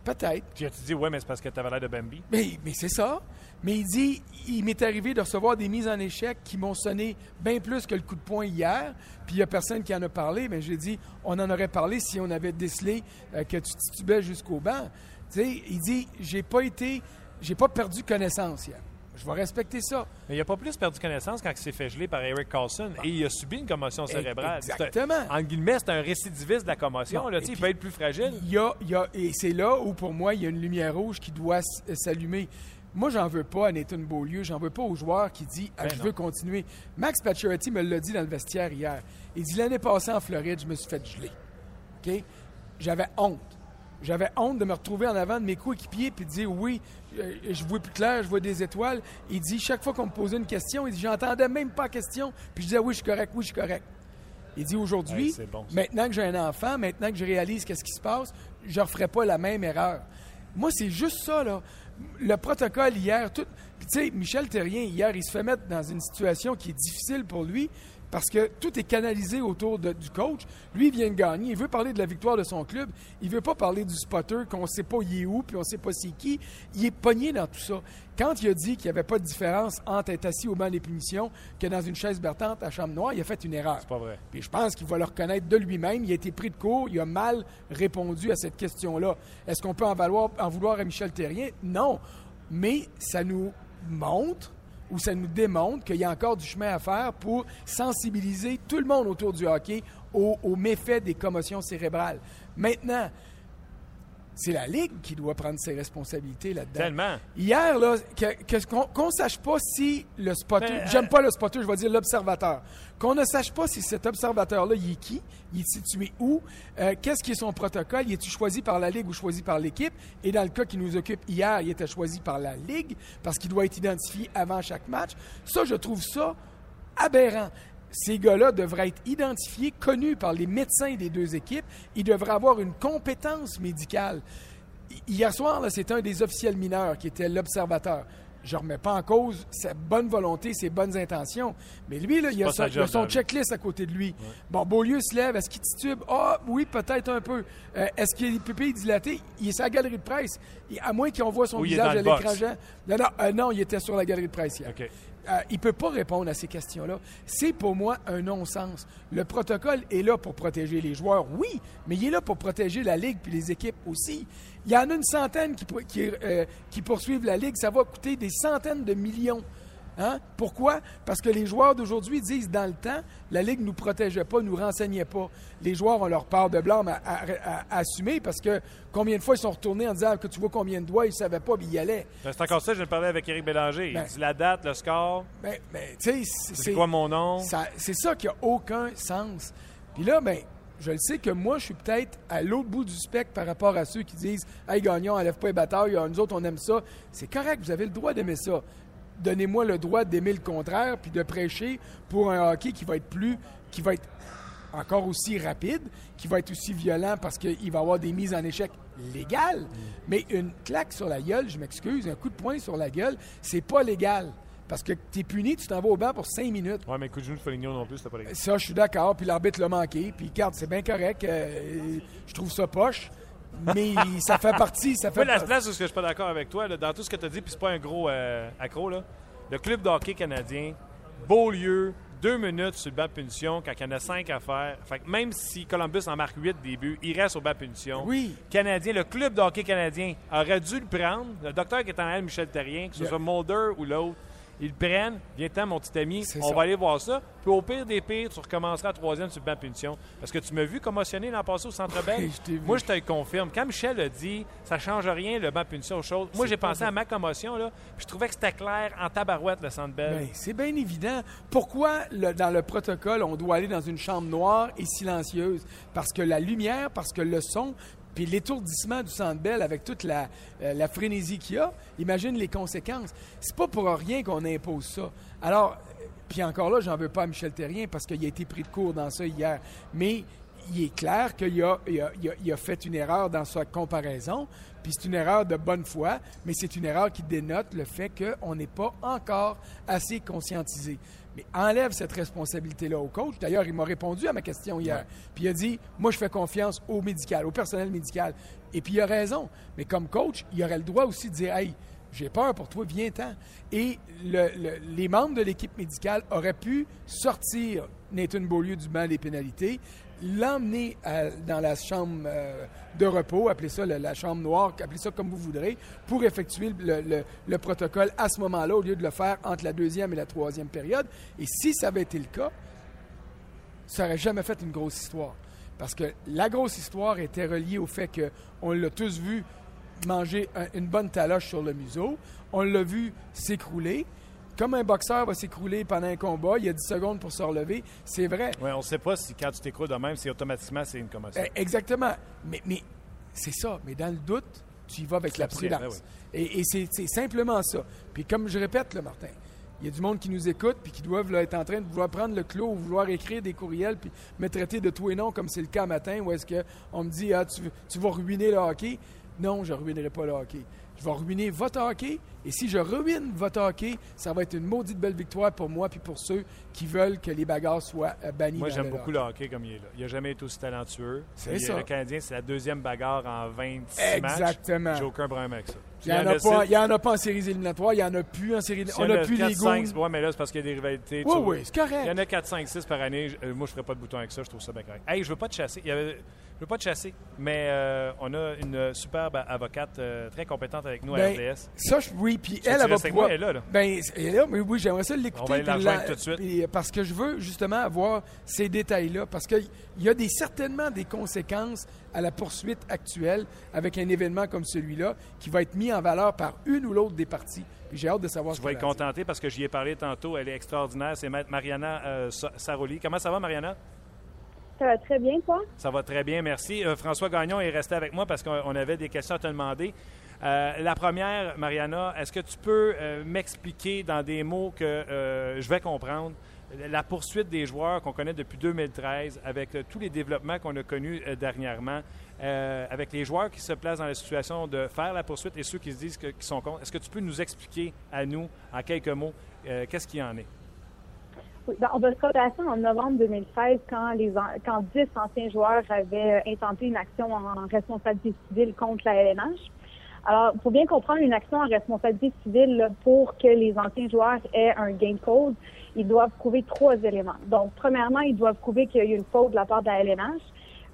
Peut-être. Tu dis, ouais, mais c'est parce que tu avais l'air de Bambi. Mais, mais c'est ça. Mais il dit, il m'est arrivé de recevoir des mises en échec qui m'ont sonné bien plus que le coup de poing hier. Puis il n'y a personne qui en a parlé. Mais j'ai dit, on en aurait parlé si on avait décelé euh, que tu titubais jusqu'au banc. Tu sais, il dit, j'ai pas été, j'ai pas perdu connaissance hier. Je vais respecter ça. Mais il n'a pas plus perdu connaissance quand il s'est fait geler par Eric Carlson et il a subi une commotion cérébrale. C'est un- Exactement. En guillemets, c'est un récidiviste de la commotion. Là, il peut être plus fragile. Il y a, y a- et c'est là où, pour moi, il y a une lumière rouge qui doit s'allumer. Moi, j'en veux pas à Nathan Beaulieu, j'en veux pas au joueur qui dit ah, Ben Je non. veux continuer. Max Pacioretty me l'a dit dans le vestiaire hier. Il dit L'année passée en Floride, je me suis fait geler. OK? J'avais honte. J'avais honte de me retrouver en avant de mes coéquipiers puis de dire oui, euh, je vois plus clair, je vois des étoiles. Il dit chaque fois qu'on me posait une question, il dit j'entendais même pas la question, puis je disais oui, je suis correct, oui, je suis correct. Il dit aujourd'hui, Hey, bon, maintenant que j'ai un enfant, maintenant que je réalise qu'est-ce qui se passe, je ne referai pas la même erreur. Moi, c'est juste ça, là. Le protocole hier, tout. Tu sais, Michel Terrien, hier, il se fait mettre dans une situation qui est difficile pour lui parce que tout est canalisé autour de- du coach. Lui, il vient de gagner. Il veut parler de la victoire de son club. Il veut pas parler du spotter qu'on ne sait pas il est où, puis on ne sait pas c'est qui. Il est pogné dans tout ça. Quand il a dit qu'il n'y avait pas de différence entre être assis au banc des punitions que dans une chaise bertante à chambre noire, il a fait une erreur. C'est pas vrai. Puis je pense qu'il va le reconnaître de lui-même. Il a été pris de court. Il a mal répondu à cette question-là. Est-ce qu'on peut en, valoir- en vouloir à Michel Terrien? Non. Mais ça nous montre ou ça nous démontre qu'il y a encore du chemin à faire pour sensibiliser tout le monde autour du hockey aux, aux méfaits des commotions cérébrales. Maintenant, c'est la Ligue qui doit prendre ses responsabilités là-dedans. Tellement. Hier, là, qu'on qu'on sache pas si le spotter, Ben, j'aime euh, pas le spotter, je vais dire l'observateur, qu'on ne sache pas si cet observateur-là, il est qui, il est situé où, euh, qu'est-ce qui est son protocole, il est-tu choisi par la Ligue ou choisi par l'équipe, et dans le cas qui nous occupe hier, il était choisi par la Ligue, parce qu'il doit être identifié avant chaque match. Ça, je trouve ça aberrant. Ces gars-là devraient être identifiés, connus par les médecins des deux équipes. Ils devraient avoir une compétence médicale. Hi- Hier soir, c'était un des officiels mineurs qui était l'observateur. Je ne remets pas en cause sa bonne volonté, ses bonnes intentions. Mais lui, là, il, a son, job, checklist à côté de lui. Bon, Beaulieu se lève. Est-ce qu'il titube? Ah, oui, peut-être un peu. Euh, Est-ce qu'il a les pupilles dilatées? Il est sur la galerie de presse. À moins qu'on voit son Ou visage à l'écran. Non, non, euh, non, il était sur la galerie de presse hier. Euh, il ne peut pas répondre à ces questions-là. C'est pour moi un non-sens. Le protocole est là pour protéger les joueurs, oui, mais il est là pour protéger la Ligue puis les équipes aussi. Il y en a une centaine qui, euh, qui poursuivent la Ligue. Ça va coûter des centaines de millions. Hein? Pourquoi? Parce que les joueurs d'aujourd'hui disent dans le temps, la Ligue ne nous protégeait pas, ne nous renseignait pas. Les joueurs ont leur part de blâme à, à- à- à assumer parce que combien de fois ils sont retournés en disant que tu vois combien de doigts, ils ne savaient pas, puis ils y allaient. Ben, C'est encore ça, je parlais avec Éric Bélanger. Ben- il dit la date, le score, Ben, ben, c'est- quoi mon nom? C'est ça qui a aucun sens. Puis là, ben, je le sais que moi, je suis peut-être à l'autre bout du spectre par rapport à ceux qui disent Hey, gagnons, enlève pas les batailles, nous autres, on aime ça. C'est correct, vous avez le droit d'aimer ça. Donnez-moi le droit d'aimer le contraire puis de prêcher pour un hockey qui va être plus. qui va être encore aussi rapide, qui va être aussi violent parce qu'il va y avoir des mises en échec légales. Mais une claque sur la gueule, je m'excuse, un coup de poing sur la gueule, c'est pas légal. Parce que tu es puni, tu t'en vas au banc pour cinq minutes. Ouais, mais coup de genou de Foligno non plus, c'était pas les Ça, je suis d'accord. Puis l'arbitre l'a manqué. Puis, regarde, c'est bien correct. euh, je trouve ça poche. Mais ça fait partie. Ça fait la place où je suis pas d'accord avec toi, là, dans tout ce que tu as dit, puis c'est pas un gros euh, accro, là. le club de hockey canadien, Beaulieu, deux minutes sur le banc de punition quand il y en a cinq à faire. Fait que même si Columbus en marque huit débuts, il reste au banc de punition. Oui. Canadien, le club de hockey canadien aurait dû le prendre. Le docteur qui est en arrière, Michel Terrien, que ce Yeah. soit Mulder ou l'autre, ils le prennent. Viens-t'en, mon petit ami, on ça. va aller voir ça. Puis au pire des pires, tu recommenceras à troisième sur le banc de punition. Parce que tu m'as vu commotionné l'an passé au Centre Bell. Oui, je. Moi, je te le confirme. Quand Michel a dit ça change rien, le banc de punition aux choses, moi, j'ai pensé vrai. à ma commotion, là, puis je trouvais que c'était clair en tabarouette, le Centre Bell. Ben, c'est bien évident. Pourquoi, le- dans le protocole, on doit aller dans une chambre noire et silencieuse? Parce que la lumière, parce que le son, puis l'étourdissement du Centre avec toute la, euh, la frénésie qu'il y a, imagine les conséquences. C'est pas pour rien qu'on impose ça. Alors, euh, puis encore là, j'en veux pas à Michel Terrien parce qu'il a été pris de court dans ça hier. Mais il est clair qu'il a, fait une erreur dans sa comparaison. Puis c'est une erreur de bonne foi, mais c'est une erreur qui dénote le fait qu'on n'est pas encore assez conscientisé. Mais enlève cette responsabilité-là au coach. D'ailleurs, il m'a répondu à ma question hier. Puis il a dit Moi, je fais confiance au médical, au personnel médical. Et puis il a raison. Mais comme coach, il aurait le droit aussi de dire Hey, j'ai peur pour toi, viens-t'en. Et les membres de l'équipe médicale auraient pu sortir Nathan Beaulieu du banc des pénalités, l'emmener dans la chambre euh, de repos, appelez ça la, chambre noire, appelez ça comme vous voudrez, pour effectuer le, protocole à ce moment-là, au lieu de le faire entre la deuxième et la troisième période. Et si ça avait été le cas, ça n'aurait jamais fait une grosse histoire. Parce que la grosse histoire était reliée au fait qu'on l'a tous vu manger une bonne taloche sur le museau. On l'a vu s'écrouler. Comme un boxeur va s'écrouler pendant un combat, il y a 10 secondes pour se relever. C'est vrai. Oui, on ne sait pas si quand tu t'écroules de même, c'est automatiquement c'est une commotion. Eh, exactement. Mais, mais c'est ça. Mais dans le doute, tu y vas avec la prudence. Et, c'est simplement ça. Puis comme je répète, là, Martin, il y a du monde qui nous écoute puis qui doivent être en train de vouloir prendre le clos ou vouloir écrire des courriels puis me traiter de tout et non comme c'est le cas matin où est-ce qu'on me dit ah, tu, tu vas ruiner le hockey? Non, je ne ruinerai pas le hockey. Je vais ruiner votre hockey. Et si je ruine votre hockey, ça va être une maudite belle victoire pour moi puis pour ceux qui veulent que les bagarres soient euh, bannies. Moi, j'aime beaucoup le hockey comme il est là. Il n'a jamais été aussi talentueux. C'est ça. Le Canadien, c'est la deuxième bagarre en 26 matchs. Exactement. J'ai aucun problème avec ça. Il n'y en, a pas, en a pas en séries éliminatoires, il n'y en a plus en séries On n'a plus les goûts. Mais là, c'est parce qu'il y a des rivalités. Oui, oui, c'est correct. Il y en a 4, 5, 6 par année. Euh, moi, je ne ferais pas de bouton avec ça, je trouve ça bien correct. Hey, je veux pas te chasser. Il y avait... Je veux pas te chasser, mais euh, on a une superbe avocate euh, très compétente avec nous à ben, RDS. Ça, oui, puis elle, elle va pouvoir... Elle est là, là. Ben, elle est là, mais oui, j'aimerais ça l'écouter. On va aller la tout de suite. Euh, parce que je veux justement avoir ces détails-là, parce qu'il y a des, certainement des conséquences à la poursuite actuelle avec un événement comme celui-là qui va être mis en valeur par une ou l'autre des parties. Puis j'ai hâte de savoir ce Tu vas être contenté parce que j'y ai parlé tantôt. Elle est extraordinaire. C'est Mariana Saroli. Comment ça va, Mariana? Ça va très bien, toi? Ça va très bien, merci. Euh, François Gagnon est resté avec moi parce qu'on avait des questions à te demander. Euh, la première, Mariana, est-ce que tu peux euh, m'expliquer dans des mots que je vais comprendre la poursuite des joueurs qu'on connaît depuis 2013 avec tous les développements qu'on a connus dernièrement, avec les joueurs qui se placent dans la situation de faire la poursuite et ceux qui se disent qu'ils sont contre? Est-ce que tu peux nous expliquer à nous, en quelques mots, qu'est-ce qu'il y en est? On va se replacer en novembre 2016 quand, les, quand 10 anciens joueurs avaient euh, intenté une action en responsabilité civile contre la LNH. Alors, faut bien comprendre une action en responsabilité civile pour que les anciens joueurs aient un gain de cause. Ils doivent prouver trois éléments. Donc, premièrement, ils doivent prouver qu'il y a eu une faute de la part de la LNH,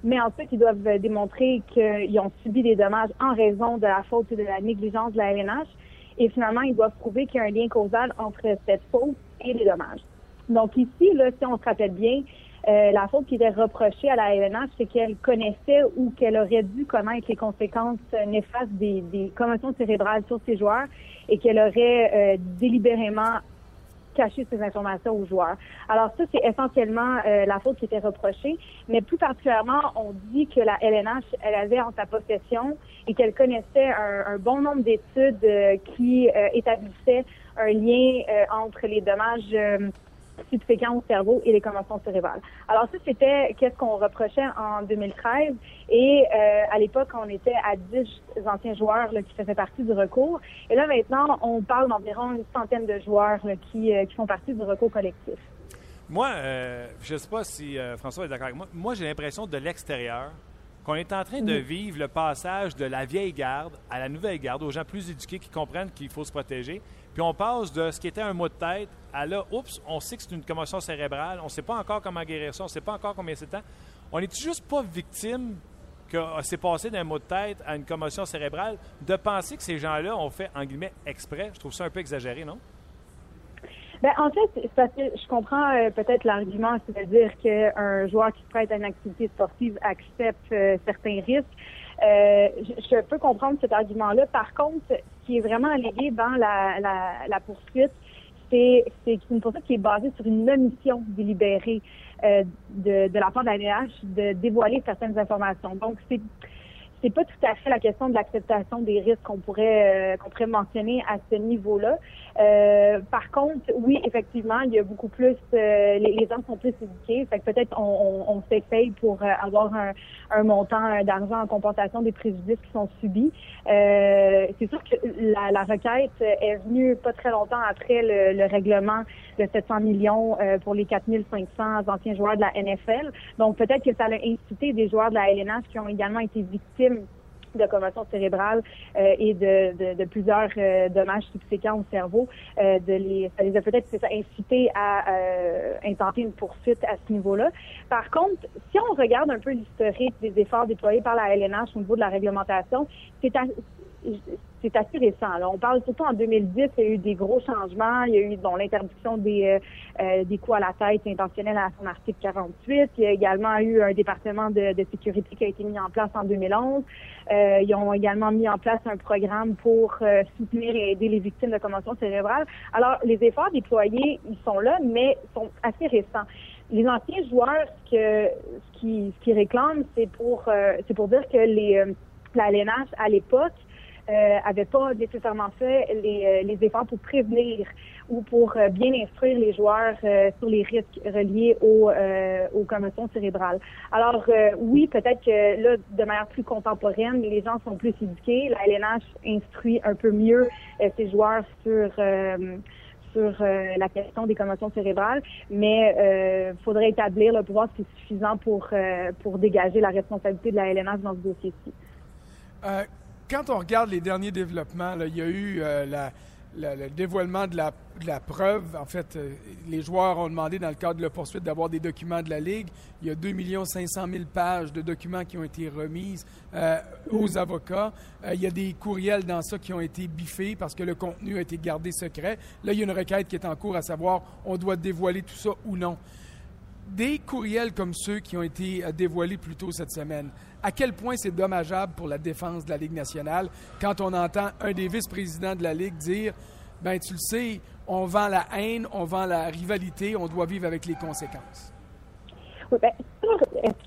mais ensuite, ils doivent démontrer qu'ils ont subi des dommages en raison de la faute et de la négligence de la LNH. Et finalement, ils doivent prouver qu'il y a un lien causal entre cette faute et les dommages. Donc ici, là, si on se rappelle bien, euh, la faute qui était reprochée à la LNH, c'est qu'elle connaissait ou qu'elle aurait dû connaître les conséquences néfastes des, des commotions cérébrales sur ses joueurs et qu'elle aurait euh, délibérément caché ces informations aux joueurs. Alors ça, c'est essentiellement euh, la faute qui était reprochée, mais plus particulièrement, on dit que la LNH, elle avait en sa possession et qu'elle connaissait un, un, bon nombre d'études qui établissaient un lien entre les dommages stupéfiants au cerveau et les commotions cérébrales. Alors ça, c'était qu'est-ce qu'on reprochait en 2013. Et euh, à l'époque, on était à 10 anciens joueurs qui faisaient partie du recours. Et là, maintenant, on parle d'environ une centaine de joueurs qui, euh, qui, font partie du recours collectif. Moi, euh, je ne sais pas si François est d'accord avec moi. Moi, j'ai l'impression de l'extérieur qu'on est en train de vivre le passage de la vieille garde à la nouvelle garde, aux gens plus éduqués qui comprennent qu'il faut se protéger. Puis on passe de ce qui était un mot de tête à là, oups, on sait que c'est une commotion cérébrale, on ne sait pas encore comment guérir ça, on ne sait pas encore combien c'est de temps. On n'est juste pas victime que c'est passé d'un mot de tête à une commotion cérébrale, de penser que ces gens-là ont fait, en guillemets, exprès. Je trouve ça un peu exagéré, non? Bien, en fait, parce que je comprends euh, peut-être l'argument, c'est-à-dire qu'un joueur qui se prête à une activité sportive accepte euh, certains risques. Euh, je, peux comprendre cet argument-là. Par contre, qui est vraiment allégué dans la, la, poursuite, c'est une poursuite qui est basée sur une omission délibérée euh, de, de la part de la NH de dévoiler certaines informations. Donc, c'est c'est pas tout à fait la question de l'acceptation des risques qu'on pourrait qu'on pourrait mentionner à ce niveau-là. Par contre, oui, effectivement, il y a beaucoup plus, les, gens sont plus éduqués. Fait que peut-être on, on, s'essaye pour avoir un, montant d'argent en compensation des préjudices qui sont subis. c'est sûr que la, la, requête est venue pas très longtemps après le, le règlement de 700 millions pour les 4500 anciens joueurs de la NFL. Donc peut-être que ça a incité des joueurs de la LNH qui ont également été victimes de commotion cérébrale euh, et de, de, plusieurs euh, dommages subséquents au cerveau, euh, de les, ça les a peut-être incité à intenter une poursuite à ce niveau-là. Par contre, si on regarde un peu l'historique des efforts déployés par la LNH au niveau de la réglementation, c'est c'est assez récent. On parle surtout en 2010, il y a eu des gros changements. Il y a eu bon, l'interdiction des, euh, euh, des coups à la tête intentionnels à son article 48. Il y a également eu un département de, sécurité qui a été mis en place en 2011. Euh, ils ont également mis en place un programme pour soutenir et aider les victimes de commotion cérébrale. Alors, les efforts déployés, ils sont là, mais sont assez récents. Les anciens joueurs, ce, que, ce qui, ce réclament, c'est pour, c'est pour dire que les, LNH, à l'époque, euh, avait pas nécessairement fait les, euh, les, efforts pour prévenir ou pour euh, bien instruire les joueurs euh, sur les risques reliés aux, aux commotions cérébrales. Alors oui, peut-être que là, de manière plus contemporaine, les gens sont plus éduqués. La LNH instruit un peu mieux ses joueurs sur sur la question des commotions cérébrales, mais il faudrait établir le pouvoir si c'est suffisant pour pour dégager la responsabilité de la LNH dans ce dossier-ci quand on regarde les derniers développements, il y a eu euh, le dévoilement de la, preuve. En fait, euh, les joueurs ont demandé dans le cadre de la poursuite d'avoir des documents de la Ligue. Il y a 2 500 000 pages de documents qui ont été remises euh, aux avocats. il y a des courriels dans ça qui ont été biffés parce que le contenu a été gardé secret. Là, il y a une requête qui est en cours à savoir on doit dévoiler tout ça ou non. Des courriels comme ceux qui ont été dévoilés plus tôt cette semaine, à quel point c'est dommageable pour la défense de la Ligue nationale quand on entend un des vice-présidents de la Ligue dire ben tu le sais, on vend la haine, on vend la rivalité, on doit vivre avec les conséquences. Oui, bien,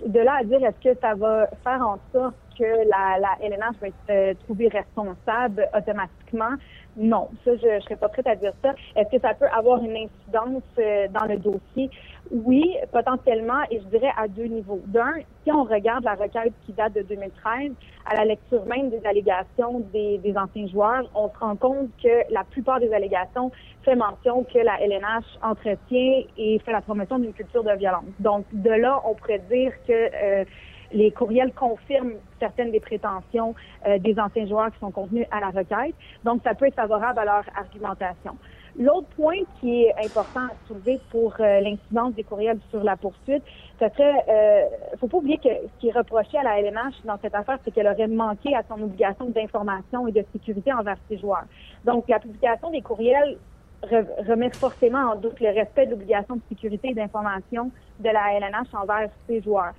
de là à dire est-ce que ça va faire en sorte que la, la LNH va être euh, trouvée responsable automatiquement, non, ça, je ne serais pas prête à dire ça. Est-ce que ça peut avoir une incidence euh, dans le dossier? Oui, potentiellement, et je dirais à deux niveaux. D'un, si on regarde la requête qui date de 2013, à la lecture même des allégations des, des anciens joueurs, on se rend compte que la plupart des allégations fait mention que la LNH entretient et fait la promotion d'une culture de violence. Donc, de là, on pourrait dire que euh, les courriels confirment certaines des prétentions euh, des anciens joueurs qui sont contenus à la requête. Donc, ça peut être favorable à leur argumentation. L'autre point qui est important à soulever pour euh, l'incidence des courriels sur la poursuite, ce serait, euh, faut pas oublier que ce qui est reproché à la LNH dans cette affaire, c'est qu'elle aurait manqué à son obligation d'information et de sécurité envers ses joueurs. Donc, la publication des courriels remet forcément en doute le respect de l'obligation de sécurité et d'information de la LNH envers ses joueurs.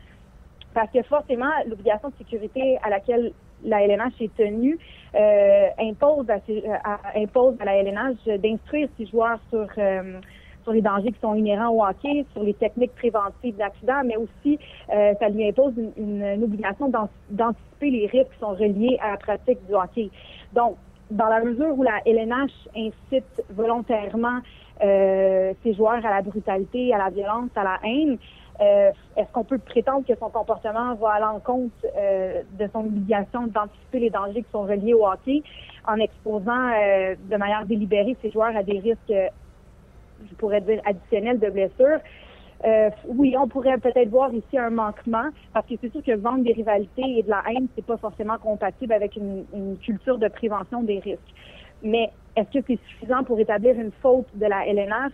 Parce que forcément, l'obligation de sécurité à laquelle la LNH est tenue euh, impose, à, impose à la LNH d'instruire ses joueurs sur euh, sur les dangers qui sont inhérents au hockey, sur les techniques préventives d'accidents, mais aussi euh, ça lui impose une, une obligation d'anticiper les risques qui sont reliés à la pratique du hockey. Donc, dans la mesure où la LNH incite volontairement euh, ses joueurs à la brutalité, à la violence, à la haine, euh, est-ce qu'on peut prétendre que son comportement va à l'encontre euh, de son obligation d'anticiper les dangers qui sont reliés au hockey en exposant euh, de manière délibérée ses joueurs à des risques, je pourrais dire, additionnels de blessures? oui, on pourrait peut-être voir ici un manquement, parce que c'est sûr que vendre des rivalités et de la haine, c'est pas forcément compatible avec une, une culture de prévention des risques. Mais est-ce que c'est suffisant pour établir une faute de la LNH?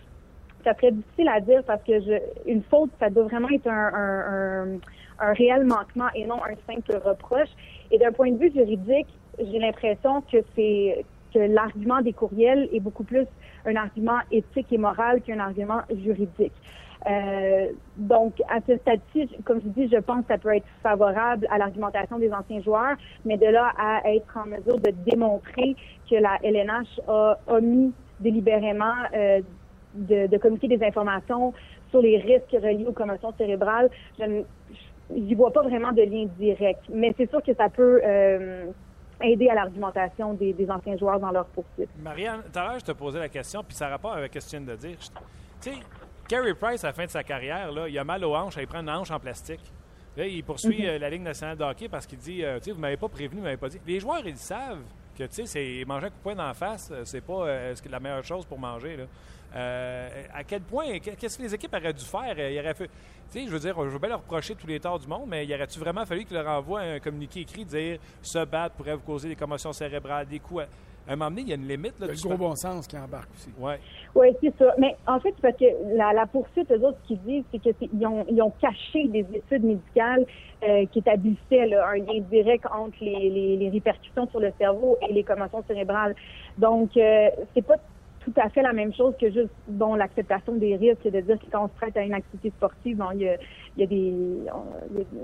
Ça serait difficile à dire parce que je, une faute, ça doit vraiment être un, réel manquement et non un simple reproche. Et d'un point de vue juridique, j'ai l'impression que c'est que l'argument des courriels est beaucoup plus un argument éthique et moral qu'un argument juridique. Euh, donc, à ce stade-ci, comme je dis, je pense que ça peut être favorable à l'argumentation des anciens joueurs, mais de là à être en mesure de démontrer que la LNH a omis délibérément euh, de, communiquer des informations sur les risques reliés aux commotions cérébrales. Je, j'y vois pas vraiment de lien direct. Mais c'est sûr que ça peut euh, aider à l'argumentation des, des, anciens joueurs dans leur poursuite. Marianne, tout à l'heure, je te posais la question, puis ça rapport avec ce que tu viens de dire. Tu sais, Carey Price, à la fin de sa carrière, là, il a mal aux hanches, il prend une hanche en plastique. Là, il poursuit mm-hmm. euh, la Ligue nationale de hockey parce qu'il dit euh, Tu sais, vous m'avez pas prévenu, vous m'avez pas dit. Les joueurs, ils savent que, tu sais, c'est manger un coup de poing dans la face, c'est pas la meilleure chose pour manger. Là. Euh, à quel point, qu'est-ce que les équipes auraient dû faire? Il aurait fait, je veux dire, je veux bien leur reprocher tous les torts du monde, mais il aurait-tu vraiment fallu qu'ils leur envoient un communiqué écrit, dire se battre pourrait vous causer des commotions cérébrales, des coups. À un moment donné, il y a une limite. Là, le gros bon sens qui embarque aussi. Oui, ouais, c'est ça. Mais en fait, parce que la, poursuite, eux autres, ce qu'ils disent, c'est qu'ils ont, ils ont caché des études médicales euh, qui établissaient un lien direct entre les, les, répercussions sur le cerveau et les commotions cérébrales. Donc, euh, c'est pas tout à fait la même chose que juste bon l'acceptation des risques, de dire que quand on se prête à une activité sportive, bon, il, y a, des,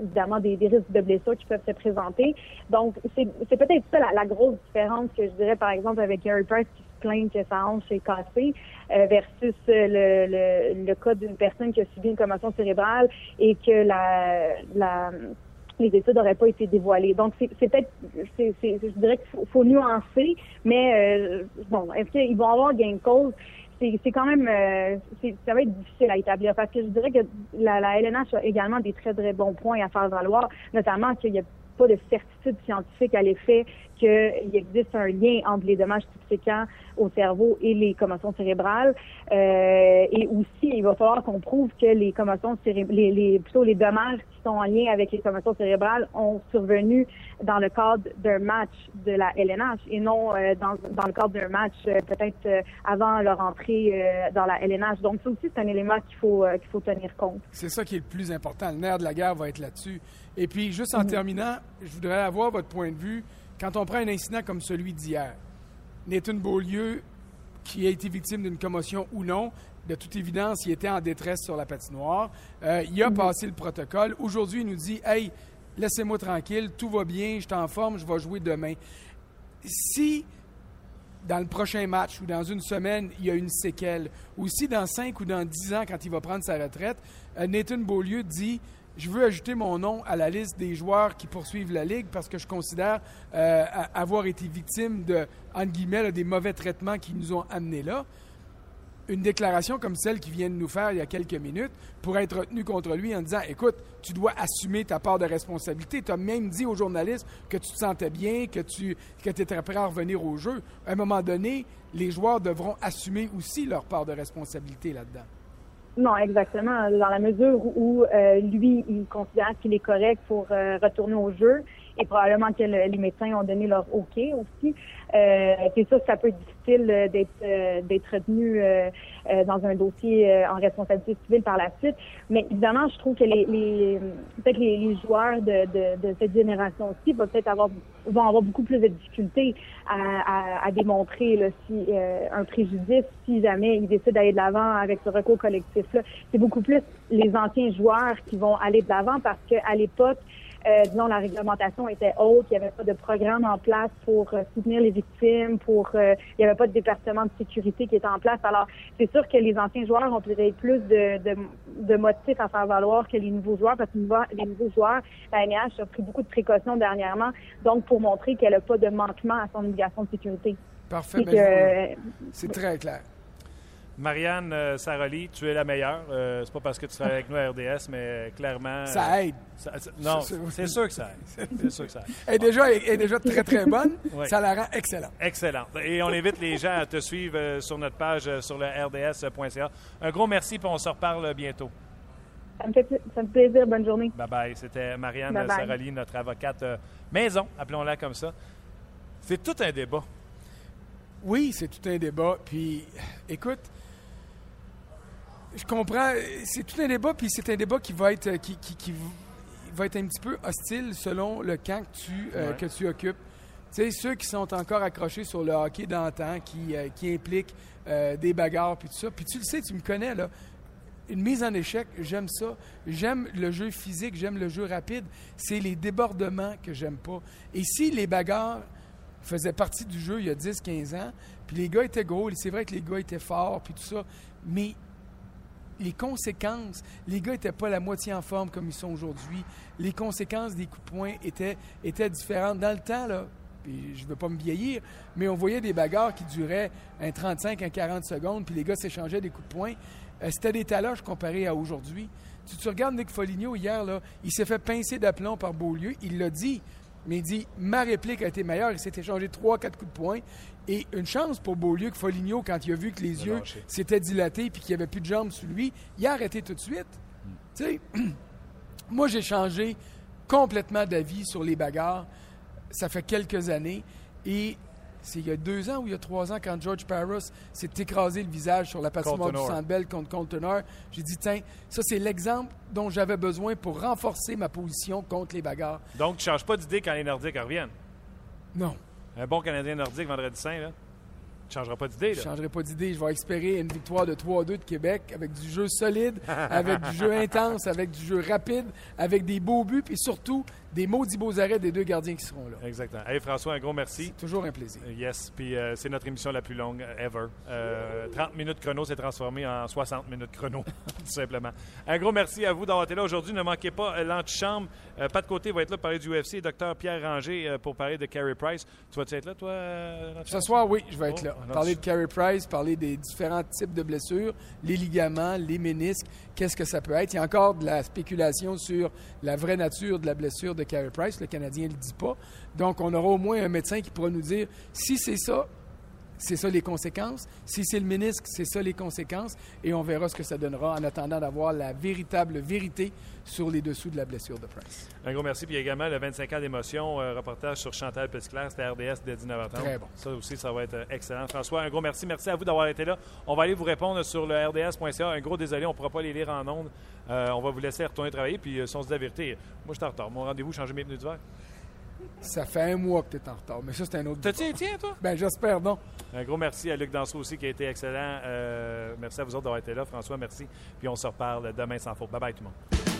évidemment des, risques de blessures qui peuvent se présenter. Donc, c'est, peut-être ça la, grosse différence que je dirais, par exemple, avec Gary Price qui se plaint que sa hanche est cassée euh, versus le, le, le cas d'une personne qui a subi une commotion cérébrale et que la les études n'auraient pas été dévoilées. Donc, c'est peut-être, je dirais qu'il faut, nuancer, mais euh, bon, est-ce qu'ils vont avoir gain de cause? C'est quand même, euh, ça va être difficile à établir parce que je dirais que la, la LNH a également des très très bons points à faire valoir, notamment qu'il y a pas de certitude scientifique à l'effet qu'il existe un lien entre les dommages subséquents au cerveau et les commotions cérébrales. Euh, et aussi, il va falloir qu'on prouve que les commotions les, les, plutôt les dommages qui sont en lien avec les commotions cérébrales ont survenu dans le cadre d'un match de la LNH et non euh, dans, dans, le cadre d'un match euh, peut-être euh, avant leur entrée dans la LNH. Donc ça aussi, c'est un élément qu'il faut qu'il faut tenir compte. C'est ça qui est le plus important. Le nerf de la guerre va être là-dessus. Et puis, juste en mm-hmm. terminant, je voudrais avoir votre point de vue quand on prend un incident comme celui d'hier, Nathan Beaulieu, qui a été victime d'une commotion ou non, de toute évidence, il était en détresse sur la patinoire. Euh, il a mhm. passé le protocole. Aujourd'hui, il nous dit Hey, laissez-moi tranquille, tout va bien, je suis en forme, je vais jouer demain. Si dans le prochain match ou dans une semaine, il y a une séquelle, ou si dans cinq ou dans dix ans, quand il va prendre sa retraite, euh, Nathan Beaulieu dit je veux ajouter mon nom à la liste des joueurs qui poursuivent la Ligue parce que je considère euh, avoir été victime de, entre guillemets, des mauvais traitements qui nous ont amenés là. Une déclaration comme celle qu'il vient de nous faire il y a quelques minutes pourrait être retenue contre lui en disant Écoute, tu dois assumer ta part de responsabilité. Tu as même dit aux journalistes que tu te sentais bien, que tu que étais prêt à revenir au jeu. À un moment donné, les joueurs devront assumer aussi leur part de responsabilité là-dedans. Non, exactement. Dans la mesure où euh, lui, il considère qu'il est correct pour euh, retourner au jeu et probablement que les médecins ont donné leur OK aussi. Euh, c'est sûr que ça peut être difficile d'être d'être retenu dans un dossier en responsabilité civile par la suite. Mais évidemment, je trouve que les, les peut-être les, les, joueurs de, de, de cette génération-ci vont peut-être avoir vont avoir beaucoup plus de difficultés à, à, démontrer là, si un préjudice si jamais ils décident d'aller de l'avant avec ce recours collectif-là. C'est beaucoup plus les anciens joueurs qui vont aller de l'avant parce qu'à l'époque, euh, disons, la réglementation était haute, il n'y avait pas de programme en place pour euh, soutenir les victimes, pour euh, il n'y avait pas de département de sécurité qui était en place. Alors, c'est sûr que les anciens joueurs ont peut-être plus de, de, de, motifs à faire valoir que les nouveaux joueurs, parce que les nouveaux joueurs, la NH a pris beaucoup de précautions dernièrement, donc pour montrer qu'elle n'a pas de manquement à son obligation de sécurité. Parfait. Ben, c'est très clair. Marianne euh, Saroli, tu es la meilleure. Euh, c'est pas parce que tu travailles avec nous à RDS, mais clairement. Ça aide. non, c'est sûr que ça aide. C'est sûr que ça aide. Elle est déjà, est déjà très, très bonne. Ça la rend excellente. Excellente. Et on invite les gens à te suivre euh, sur notre page sur le rds.ca. Un gros merci, puis on se reparle bientôt. Ça me, fait, ça me fait plaisir. Bonne journée. Bye bye. C'était Marianne Saroli, notre avocate maison, appelons-la comme ça. C'est tout un débat. Oui, c'est tout un débat. Puis, écoute, je comprends. C'est tout un débat, puis c'est un débat qui va être qui, qui, va être un petit peu hostile selon le camp que tu, euh, que tu occupes. Tu sais, ceux qui sont encore accrochés sur le hockey d'antan, qui, euh, qui implique euh, des bagarres, puis tout ça. Puis tu le sais, tu me connais, là. Une mise en échec, j'aime ça. J'aime le jeu physique, j'aime le jeu rapide. C'est les débordements que j'aime pas. Et si les bagarres faisaient partie du jeu il y a 10-15 ans, puis les gars étaient gros, c'est vrai que les gars étaient forts, puis tout ça, mais les conséquences, les gars n'étaient pas la moitié en forme comme ils sont aujourd'hui. Les conséquences des coups de poing étaient, étaient différentes. Dans le temps, là, puis je ne veux pas me vieillir, mais on voyait des bagarres qui duraient un 35, un 40 secondes, puis les gars s'échangeaient des coups de poing. Euh, C'était des taloches comparé à aujourd'hui. Tu, tu regardes Nick Foligno hier, là, il s'est fait pincer d'aplomb par Beaulieu. Il l'a dit, mais il dit ma réplique a été meilleure. Il s'est échangé 3-4 coups de poing. Et une chance pour Beaulieu que Foligno, quand il a vu que les yeux s'étaient dilatés puis qu'il n'y avait plus de jambes sur lui, il a arrêté tout de suite. Tu sais, moi, j'ai changé complètement d'avis sur les bagarres. Ça fait quelques années. Et c'est il y a deux ans ou il y a trois ans, quand George Parros s'est écrasé le visage sur la patinoire du Colton Orr. Centre Bell contre Colton j'ai dit, tiens, ça, c'est l'exemple dont j'avais besoin pour renforcer ma position contre les bagarres. Donc, tu ne changes pas d'idée quand les Nordiques reviennent? Non, Un bon Canadien nordique vendredi saint, là, tu ne changeras pas d'idée. je là. ne changerai pas d'idée. Je vais espérer une victoire de 3-2 de Québec avec du jeu solide, avec du jeu intense, avec du jeu rapide, avec des beaux buts, puis surtout des maudits beaux arrêts des deux gardiens qui seront là. Exactement. Hey, François, un gros merci. Toujours un plaisir. Euh, Yes, puis euh, c'est notre émission la plus longue euh, ever. Euh, 30 minutes chrono s'est transformé en 60 minutes chrono, tout simplement. Un gros merci à vous d'avoir été là aujourd'hui. Ne manquez pas l'antichambre. Euh, pas de côté va être là pour parler du UFC. Docteur Pierre Ranger pour parler de Carey Price. Tu vas-tu être là, toi, Ce soir, oui, je vais être Oh, là. alors, Parler de Carey Price, parler des différents types de blessures, les ligaments, les ménisques, qu'est-ce que ça peut être. Il y a encore de la spéculation sur la vraie nature de la blessure de Carey Price. Le Canadien ne le dit pas. Donc, on aura au moins un médecin qui pourra nous dire si c'est ça, c'est ça les conséquences. Si c'est le ménisque, c'est ça les conséquences. Et on verra ce que ça donnera en attendant d'avoir la véritable vérité sur les dessous de la blessure de Price. Un gros merci. Puis également le 25 ans d'émotion, euh, reportage sur Chantal Pesclair, c'était RDS dès 19h30. Très bon. Ça aussi, ça va être euh, excellent. François, un gros merci. Merci à vous d'avoir été là. On va aller vous répondre sur le rds.ca. Un gros désolé, on ne pourra pas les lire en ondes. Euh, on va vous laisser retourner travailler. Puis euh, si on se dit la vérité, moi je suis en retard. Mon rendez-vous, changer mes pneus d'hiver. Ça fait un mois que tu es en retard, mais ça, c'est un autre. T'as-tu tiens, toi? Ben, j'espère non. Un gros merci à Luc Danseau aussi qui a été excellent. Euh, merci à vous autres d'avoir été là. François, merci. Puis on se reparle demain sans faute. Bye bye tout le monde.